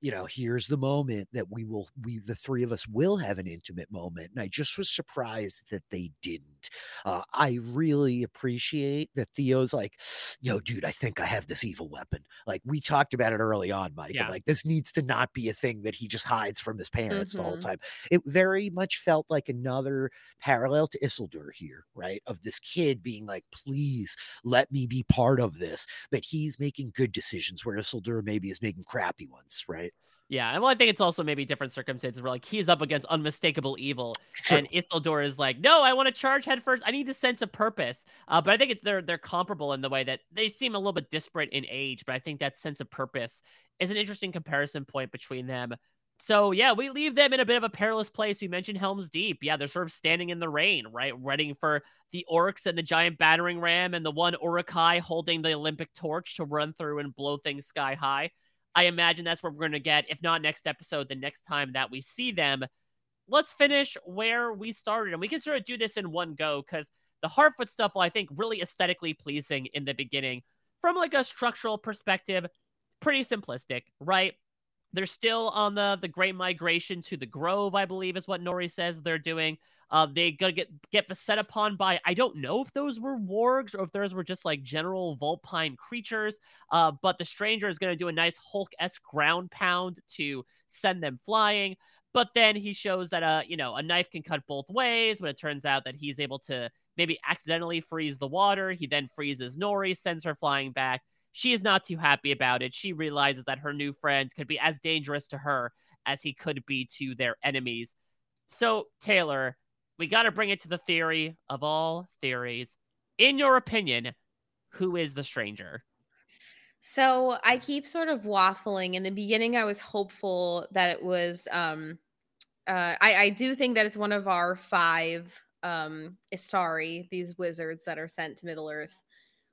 You know, here's the moment that we will, we the three of us will have an intimate moment, and I just was surprised that they didn't. Uh, I really appreciate that Theo's like, yo, dude, I think I have this evil weapon. Like we talked about it early on, Mike. Yeah. Like this needs to not be a thing that he just hides from his parents the whole time. It very much felt like another parallel to Isildur here, right? Of this kid being like, please let me be part of this. But he's making good decisions where Isildur maybe is making crappy ones, right? Yeah, and well, I think it's also maybe different circumstances where like he's up against unmistakable evil, True. and Isildur is like, no, I want to charge headfirst. I need the sense of purpose. Uh, but I think it's, they're they're comparable in the way that they seem a little bit disparate in age, but I think that sense of purpose is an interesting comparison point between them. So yeah, we leave them in a bit of a perilous place. You mentioned Helm's Deep. Yeah, they're sort of standing in the rain, right, waiting for the orcs and the giant battering ram and the one Uruk-hai holding the Olympic torch to run through and blow things sky high. I imagine that's what we're going to get. If not next episode, the next time that we see them. Let's finish where we started. And we can sort of do this in one go because the Harfoot stuff, well, I think really aesthetically pleasing in the beginning. From like a structural perspective, pretty simplistic, right? They're still on the the Great Migration to the Grove, I believe, is what Nori says they're doing. Uh, they gonna get get beset upon by I don't know if those were wargs or if those were just like general vulpine creatures. Uh, but the stranger is gonna do a nice Hulk esque ground pound to send them flying. But then he shows that uh, you know, a knife can cut both ways. When it turns out that he's able to maybe accidentally freeze the water, he then freezes Nori, sends her flying back. She is not too happy about it. She realizes that her new friend could be as dangerous to her as he could be to their enemies. So, Taylor, we got to bring it to the theory of all theories. In your opinion, who is the stranger? So I keep sort of waffling. In the beginning, I was hopeful that it was. Um, uh, I I do think that it's one of our five um Istari, these wizards that are sent to Middle Earth.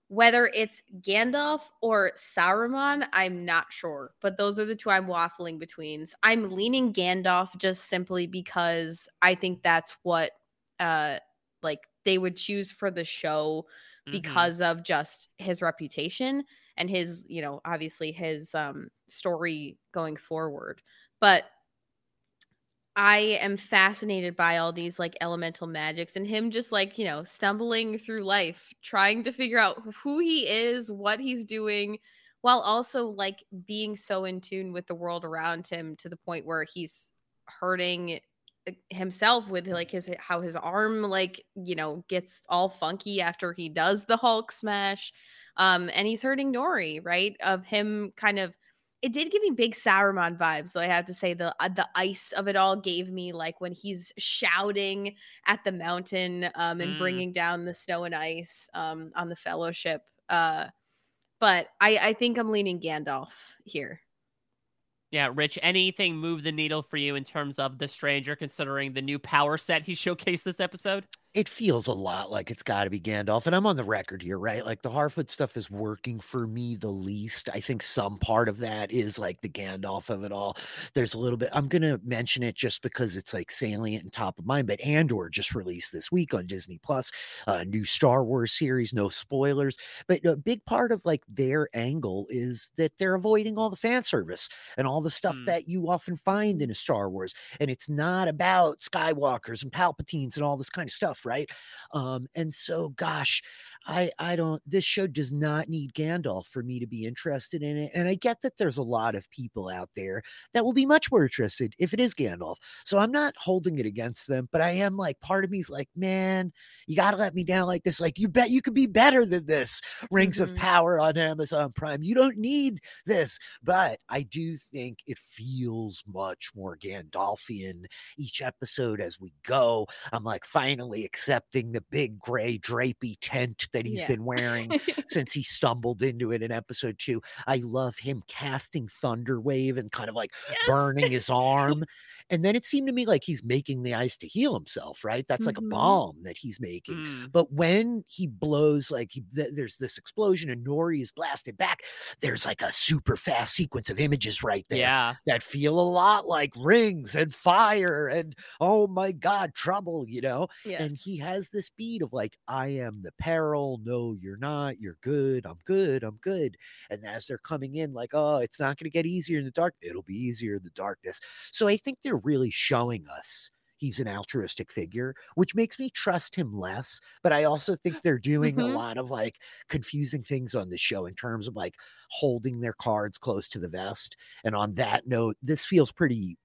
Whether it's Gandalf or Saruman, I'm not sure, but those are the two I'm waffling between. I'm leaning Gandalf just simply because I think that's what uh like they would choose for the show Mhm. because of just his reputation and his, you know, obviously his um story going forward. But I am fascinated by all these like elemental magics and him just like, you know, stumbling through life, trying to figure out who he is, what he's doing, while also like being so in tune with the world around him to the point where he's hurting uh, himself with like his how his arm like, you know, gets all funky after he does the Hulk smash. Um and he's hurting Nori, right? Of him kind of it did give me big Saruman vibes. So I have to say the uh, the ice of it all gave me like when he's shouting at the mountain um, and Mm. bringing down the snow and ice um, on the Fellowship. Uh, but I I think I'm leaning Gandalf here. Yeah, Rich, anything move the needle for you in terms of the stranger, considering the new power set he showcased this episode? It feels a lot like it's got to be Gandalf. And I'm on the record here, right? Like the Harfoot stuff is working for me the least. I think some part of that is like the Gandalf of it all. There's a little bit, I'm going to mention it just because it's like salient and top of mind. But Andor just released this week on Disney Plus, a new Star Wars series, no spoilers. But a big part of like their angle is that they're avoiding all the fan service and all the stuff Mm. that you often find in a Star Wars. And it's not about Skywalkers and Palpatines and all this kind of stuff, right? Um, and so, gosh, I I don't this show does not need Gandalf for me to be interested in it. And I get that there's a lot of people out there that will be much more interested if it is Gandalf. So I'm not holding it against them, but I am like part of me's like, man, you gotta let me down like this. Like you bet you could be better than this. Rings Mm-hmm. of Power on Amazon Prime. You don't need this. But I do think it feels much more Gandalfian each episode as we go. I'm like finally accepting the big gray drapey tent that he's Yeah. been wearing since he stumbled into it in episode two. I love him casting Thunder Wave and kind of like burning his arm. And then it seemed to me like he's making the ice to heal himself, right? That's like Mhm. a bomb that he's making. Mm. But when he blows, like he, th- there's this explosion and Nori is blasted back, there's like a super fast sequence of images right there Yeah. that feel a lot like rings and fire and oh my god, trouble, you know? And he has this beat of like, I am the peril. No, you're not. You're good. I'm good. I'm good. And as they're coming in, like, oh, it's not going to get easier in the dark. It'll be easier in the darkness. So I think they're really showing us he's an altruistic figure, which makes me trust him less. But I also think they're doing a Mhm. lot of like confusing things on the show in terms of like holding their cards close to the vest. And on that note, this feels pretty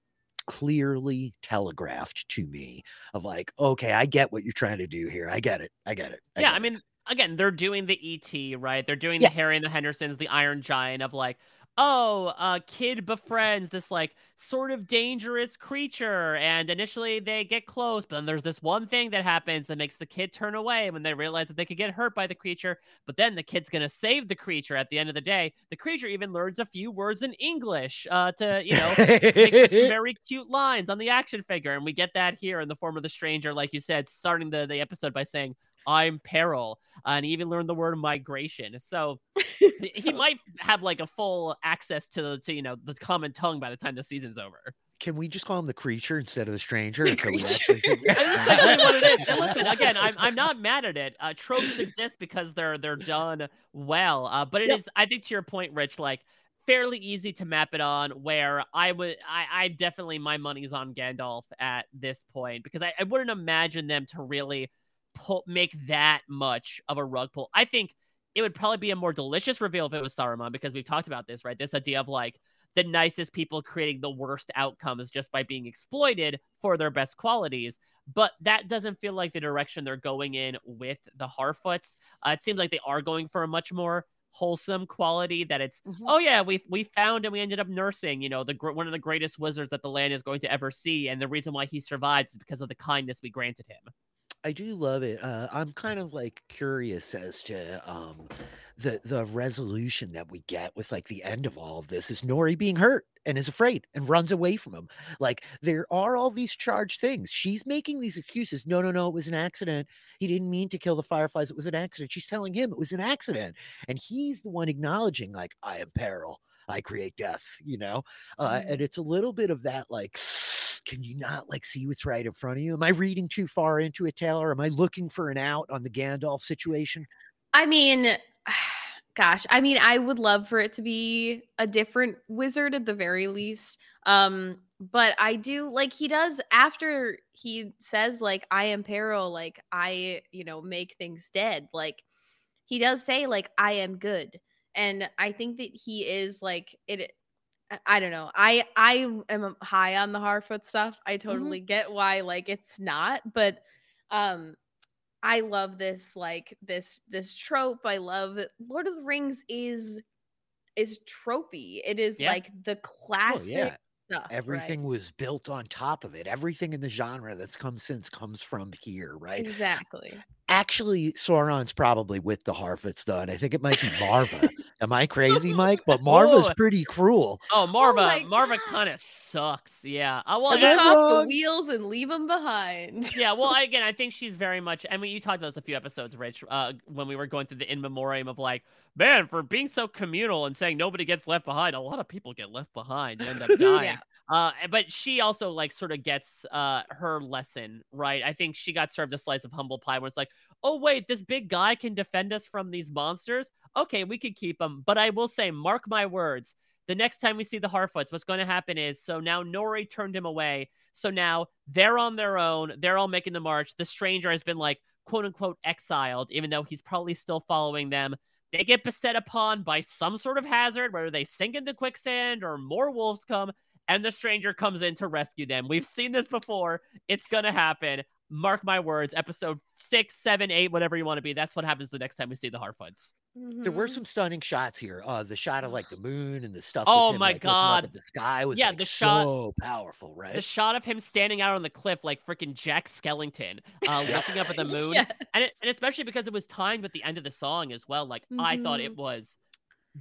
clearly telegraphed to me of like, okay, I get what you're trying to do here. I get it. I get it. yeah, get I it." Again, they're doing the ET, right? They're doing Yeah. the Harry and the Hendersons, the Iron Giant of like, oh, a kid befriends this like sort of dangerous creature, and initially they get close, but then there's this one thing that happens that makes the kid turn away when they realize that they could get hurt by the creature. But then the kid's gonna save the creature at the end of the day. The creature even learns a few words in English uh, to, you know, make some very cute lines on the action figure, and we get that here in the form of the stranger, like you said, starting the, the episode by saying, "I'm peril," and he even learned the word migration. So he- he might have like a full access to the to you know the common tongue by the time the season's over. Can we just call him the creature instead of the stranger? until we actually And that's exactly what it is. And listen, again, I'm I'm not mad at it. Uh, tropes exist because they're they're done well. Uh, but it is, Yep. I think, to your point, Rich, like fairly easy to map it on. Where I would, I, I definitely my money's on Gandalf at this point because I, I wouldn't imagine them to really pull make that much of a rug pull. I think it would probably be a more delicious reveal if it was Saruman because we've talked about this, right? This idea of like the nicest people creating the worst outcomes just by being exploited for their best qualities. But that doesn't feel like the direction they're going in with the Harfoots. Uh, it seems like they are going for a much more wholesome quality that it's oh yeah we we found and we ended up nursing you know the one of the greatest wizards that the land is going to ever see and the reason why he survived is because of the kindness we granted him I do love it. Uh, I'm kind of like curious as to um, the the resolution that we get with like the end of all of this. Is Nori being hurt and is afraid and runs away from him? Like there are all these charged things. She's making these excuses. No, no, no, it was an accident. He didn't mean to kill the fireflies. It was an accident. She's telling him it was an accident, and he's the one acknowledging like I am peril. I create death. You know, uh, and it's a little bit of that like. Can you not like see what's right in front of you? Am I reading too far into it, Taylor? Am I looking for an out on the Gandalf situation? I mean, gosh, I mean, I would love for it to be a different wizard at the very least. Um, but I do like he does after he says like I am peril, like I, you know, make things dead. Like he does say like I am good. And I think that he is like it I- don't know. I I am high on the Harfoot stuff. I totally get why like it's not, but um I love this like this this trope. I love Lord of the Rings is is tropey. It is Yeah. like the Oh, classic yeah. Stuff. Everything right? was built on top of it. Everything in the genre that's come since comes from here, right? Exactly. Actually, Sauron's probably with the Harfoots, though, and I think it might be Marva. Am I crazy, Mike? But Marva's Whoa. pretty cruel. oh marva my marva kind of sucks yeah uh, well Am I again- Take off the wheels and leave them behind. yeah, well, again, I think she's very much. I mean, you talked about this a few episodes, Rich, uh, when we were going through the in memoriam of like, man, for being so communal and saying nobody gets left behind, a lot of people get left behind and end up dying. Yeah. Uh, but she also like sort of gets uh her lesson right. I think she got served a slice of humble pie where it's like, oh wait, this big guy can defend us from these monsters. Okay, we could keep him. But I will say, mark my words. The next time we see the Harfoots, what's going to happen is so now Nori turned him away. So now they're on their own. They're all making the march. The stranger has been like quote unquote exiled, even though he's probably still following them. They get beset upon by some sort of hazard, whether they sink into quicksand or more wolves come, and the stranger comes in to rescue them. We've seen this before. It's going to happen. Mark my words, episode six, seven, eight, whatever you want to be. That's what happens the next time we see the Harfoots. There were some stunning shots here. Uh, the shot of like the moon and the stuff. Oh him, my like, God. the sky was Yeah, like, the shot- so powerful, right? The shot of him standing out on the cliff like freaking Jack Skellington, uh, looking up at the moon, Yes. and it, and especially because it was timed with the end of the song as well. Like I thought Mhm. it was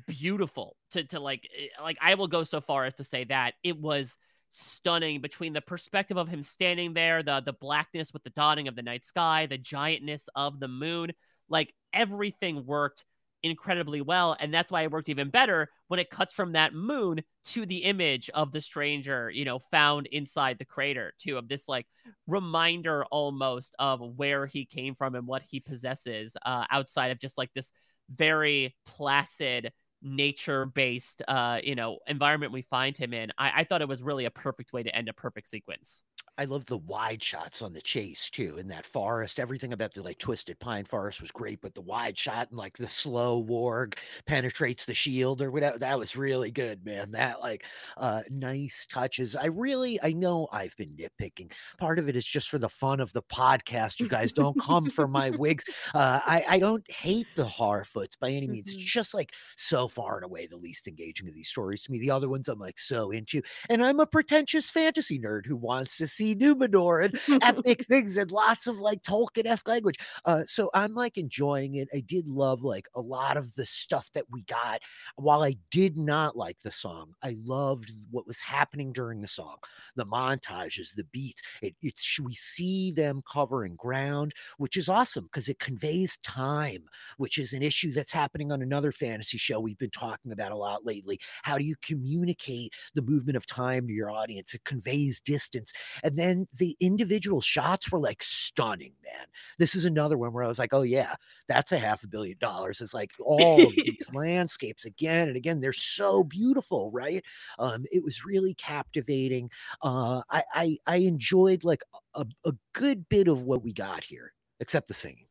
beautiful to to like eh, like I will go so far as to say that it was stunning between the perspective of him standing there, the the blackness with the dotting of the night sky, the giantness of the moon, like everything worked incredibly well and that's why it worked even better when it cuts from that moon to the image of the stranger you know found inside the crater too of this like reminder almost of where he came from and what he possesses uh outside of just like this very placid nature based uh you know environment we find him in. I-, I thought it was really a perfect way to end a perfect sequence I love the wide shots on the chase too in that forest. Everything about the like twisted pine forest was great, but the wide shot and like the slow warg penetrates the shield or whatever. That was really good, man. That like uh nice touches. I really I know I've been nitpicking. Part of it is just for the fun of the podcast. You guys don't come for my wigs. Uh I, I don't hate the Harfoots by any means. It's just like so far and away the least engaging of these stories to me. The other ones I'm like so into. And I'm a pretentious fantasy nerd who wants to see Numenor and epic things and lots of like Tolkien-esque language. Uh, so I'm like enjoying it. I did love like a lot of the stuff that we got. While I did not like the song, I loved what was happening during the song, the montages, the beats. It, it's we see them covering ground, which is awesome because it conveys time, which is an issue that's happening on another fantasy show we've been talking about a lot lately. How do you communicate the movement of time to your audience? It conveys distance. And then the individual shots were like stunning, man. This is another one where I was like, oh, yeah, that's a half a billion dollars. It's like all of these landscapes again and again. They're so beautiful, right? Um, it was really captivating. Uh, I, I, I enjoyed like a, a good bit of what we got here, except the singing.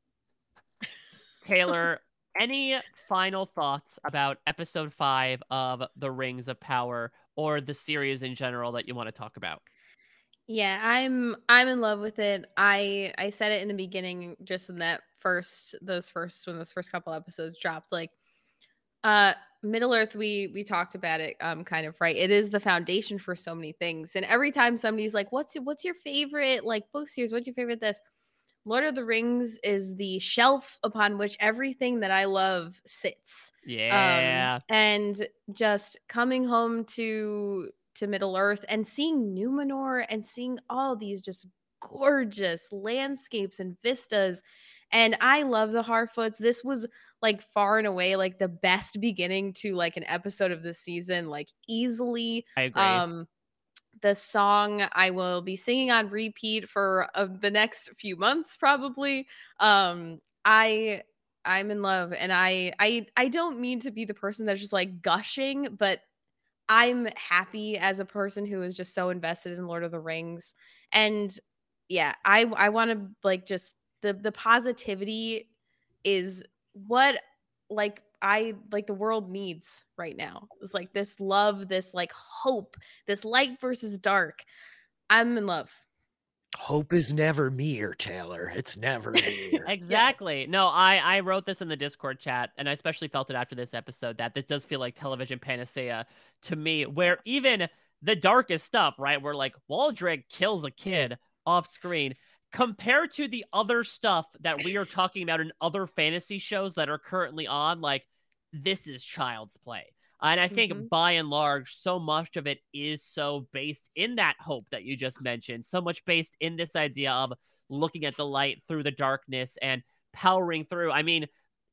Taylor, any final thoughts about episode five of The Rings of Power or the series in general that you want to talk about? Yeah, I'm I'm in love with it. I I said it in the beginning just in that first those first when those first couple episodes dropped like uh Middle Earth we we talked about it um kind of right. It is the foundation for so many things. And every time somebody's like what's what's your favorite like book series? What's your favorite this? Lord of the Rings is the shelf upon which everything that I love sits. Yeah. Um, and just coming home to to Middle Earth and seeing Numenor and seeing all these just gorgeous landscapes and vistas. And I love the Harfoots. This was like far and away like the best beginning to like an episode of the season, like easily. I agree. Um the song I will be singing on repeat for uh, the next few months probably. Um I I'm in love and I I I don't mean to be the person that's just like gushing, but I'm happy as a person who is just so invested in Lord of the Rings. And yeah, I I want to like just the the positivity is what like I like the world needs right now. It's like this love, this like hope, this light versus dark. I'm in love. Hope is never mere, Taylor. It's never mere. Exactly. No, I I wrote this in the Discord chat, and I especially felt it after this episode that this does feel like television panacea to me, where even the darkest stuff, right, where like Waldreg kills a kid off screen, compared to the other stuff that we are talking about in other fantasy shows that are currently on, like this is child's play. And I think Mhm. by and large, so much of it is so based in that hope that you just mentioned, so much based in this idea of looking at the light through the darkness and powering through. I mean,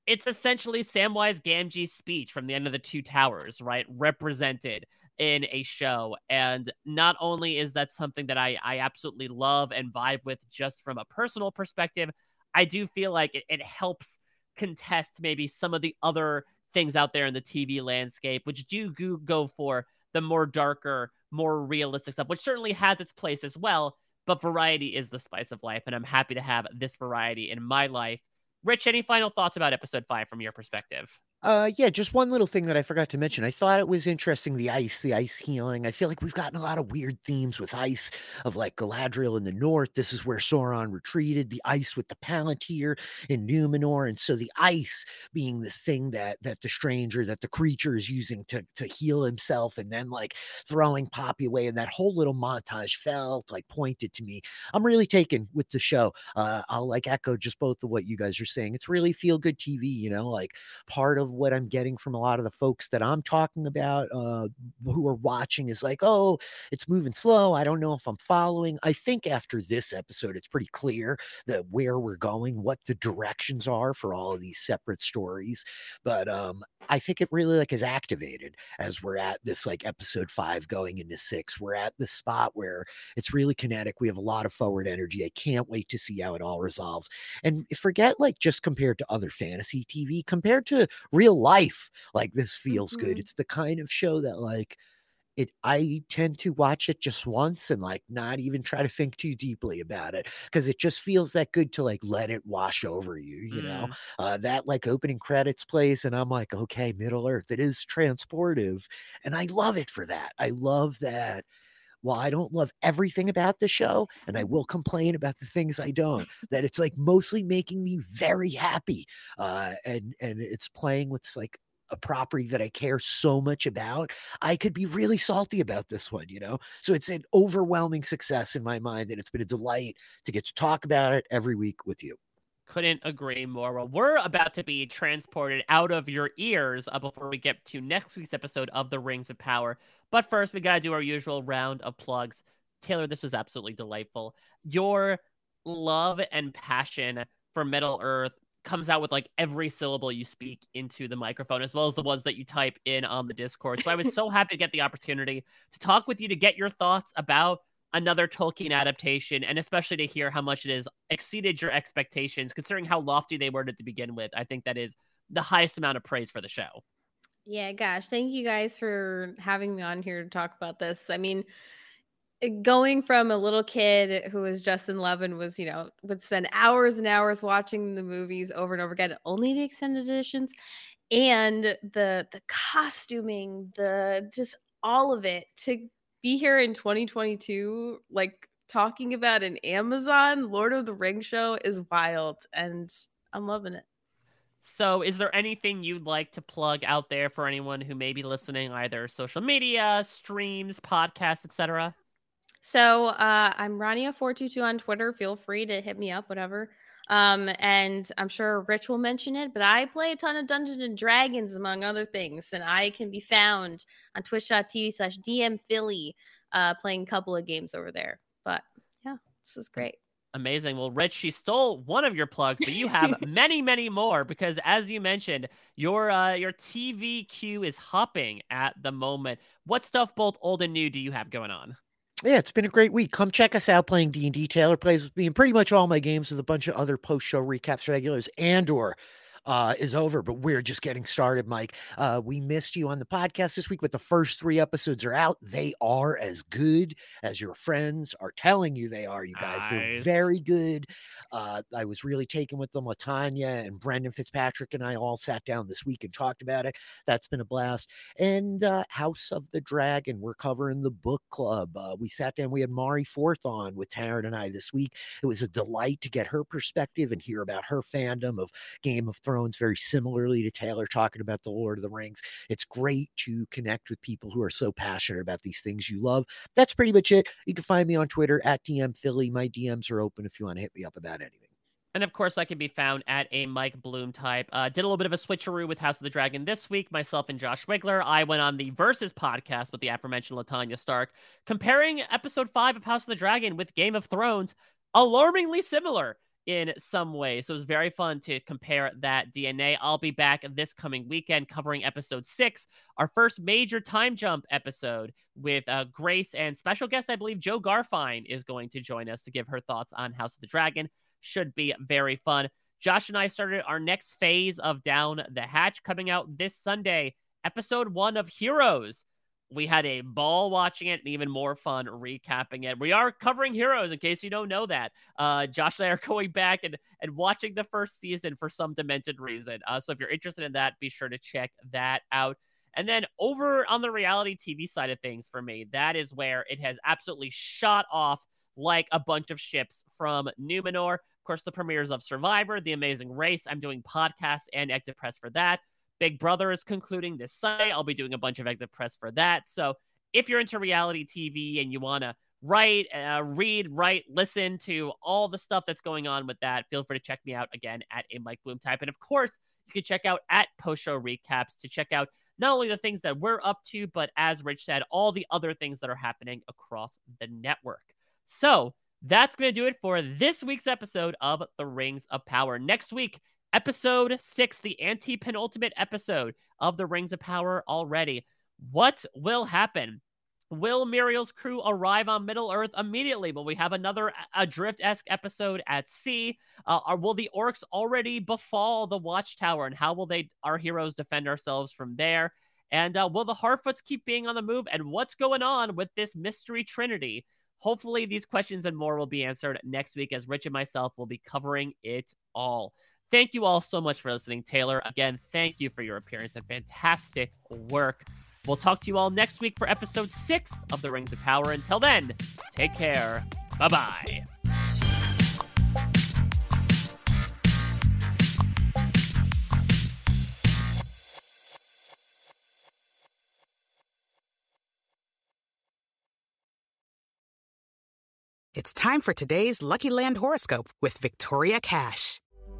it's essentially Samwise Gamgee's speech from the end of the Two Towers, right? Represented in a show. And not only is that something that I, I absolutely love and vibe with just from a personal perspective, I do feel like it, it helps contest maybe some of the other things out there in the TV landscape, which do go, for the more darker, more realistic stuff, which certainly has its place as well. but variety is the spice of life. And I'm happy to have this variety in my life. Rich, any final thoughts about episode five from your perspective? Uh, yeah, just one little thing that I forgot to mention. I thought it was interesting the ice, the ice healing. I feel like we've gotten a lot of weird themes with ice, of like Galadriel in the north. This is where Sauron retreated. The ice with the Palantir in Numenor, and so the ice being this thing that that the stranger, that the creature is using to to heal himself, and then like throwing Poppy away, and that whole little montage felt like pointed to me. I'm really taken with the show. Uh, I'll like echo just both of what you guys are saying. It's really feel good TV, you know, like part of what I'm getting from a lot of the folks that I'm talking about uh, who are watching is like, oh, it's moving slow. I don't know if I'm following. I think after this episode, it's pretty clear that where we're going, what the directions are for all of these separate stories. But um, I think it really like is activated as we're at this like episode five going into six. We're at the spot where it's really kinetic. We have a lot of forward energy. I can't wait to see how it all resolves. And forget like just compared to other fantasy TV, compared to real life, like this feels mm-hmm. good. It's the kind of show that like it I tend to watch it just once and like not even try to think too deeply about it because it just feels that good to like let it wash over you, you mm. know. Uh, that like opening credits plays and I'm like, okay, Middle Earth, it is transportive, and I love it for that. I love that. While I don't love everything about the show, and I will complain about the things I don't, that it's like mostly making me very happy, uh, and and it's playing with like a property that I care so much about, I could be really salty about this one, you know? So it's an overwhelming success in my mind, and it's been a delight to get to talk about it every week with you. Couldn't agree more. Well, we're about to be transported out of your ears uh, before we get to next week's episode of The Rings of Power. But first, we got to do our usual round of plugs. Taylor, this was absolutely delightful. Your love and passion for Middle Earth comes out with like every syllable you speak into the microphone, as well as the ones that you type in on the Discord. So I was so happy to get the opportunity to talk with you to get your thoughts about another Tolkien adaptation, and especially to hear how much it has exceeded your expectations, considering how lofty they were to begin with. I think that is the highest amount of praise for the show. Yeah, gosh, thank you guys for having me on here to talk about this. I mean, Eh, going from a little kid who was just in love and was, you know, would spend hours and hours watching the movies over and over again, only the extended editions, and the the costuming, the just all of it to be here in 2022, like talking about an Amazon Lord of the Rings show is wild, and I'm loving it. So, is there anything you'd like to plug out there for anyone who may be listening, either social media, streams, podcasts, etc.? So uh, I'm Rania422 on Twitter. Feel free to hit me up, whatever. Um, and I'm sure Rich will mention it, but I play a ton of Dungeons and Dragons, among other things. And I can be found on twitch.tv slash DM Philly, uh, playing a couple of games over there. But yeah, this is great. Amazing. Well, Rich, she stole one of your plugs, but you have many, many more because, as you mentioned, your uh, your TV queue is hopping at the moment. What stuff, both old and new, do you have going on? Yeah, it's been a great week. Come check us out playing D&D. Taylor plays with me and pretty much all my games with a bunch of other post-show recaps regulars and or uh, is over, but we're just getting started, Mike. Uh, we missed you on the podcast this week, but the first three episodes are out. They are as good as your friends are telling you they are, you guys. Nice. They're very good. Uh, I was really taken with them. Latanya and Brendan Fitzpatrick and I all sat down this week and talked about it. That's been a blast. And uh, House of the Dragon, we're covering the book club. Uh, we sat down, we had Mari Forth on with Taryn and I this week. It was a delight to get her perspective and hear about her fandom of Game of Thrones Thrones very similarly to Taylor talking about the Lord of the Rings. It's great to connect with people who are so passionate about these things you love. That's pretty much it. You can find me on Twitter at DM Philly. My DMs are open if you want to hit me up about anything. And of course, I can be found at a Mike Bloom type. Uh, did a little bit of a switcheroo with House of the Dragon this week. Myself and Josh Wigler. I went on the Versus podcast with the aforementioned Latanya Stark, comparing episode five of House of the Dragon with Game of Thrones. Alarmingly similar in some way. So it was very fun to compare that DNA. I'll be back this coming weekend covering episode six, our first major time jump episode with uh, Grace and special guest, I believe Joe Garfine is going to join us to give her thoughts on House of the Dragon. Should be very fun. Josh and I started our next phase of Down the Hatch coming out this Sunday, episode one of Heroes. We had a ball watching it and even more fun recapping it. We are covering Heroes in case you don't know that. Uh, Josh and I are going back and, and watching the first season for some demented reason. Uh, so if you're interested in that, be sure to check that out. And then over on the reality TV side of things for me, that is where it has absolutely shot off like a bunch of ships from Numenor. Of course, the premieres of Survivor, The Amazing Race. I'm doing podcasts and exit press for that. Big Brother is concluding this Sunday. I'll be doing a bunch of exit press for that. So if you're into reality TV and you want to write, uh, read, write, listen to all the stuff that's going on with that, feel free to check me out again at a Mike Bloom type. And of course, you can check out at post show recaps to check out not only the things that we're up to, but as Rich said, all the other things that are happening across the network. So that's going to do it for this week's episode of The Rings of Power. Next week, episode six, the anti penultimate episode of The Rings of Power already. What will happen? Will Míriel's crew arrive on Middle Earth immediately? Will we have another Adrift esque episode at sea? Uh, or will the orcs already befall the Watchtower? And how will they, our heroes, defend ourselves from there? And uh, will the Harfoots keep being on the move? And what's going on with this mystery trinity? Hopefully, these questions and more will be answered next week as Rich and myself will be covering it all. Thank you all so much for listening, Taylor. Again, thank you for your appearance and fantastic work. We'll talk to you all next week for episode six of The Rings of Power. Until then, take care. Bye bye. It's time for today's Lucky Land horoscope with Victoria Cash.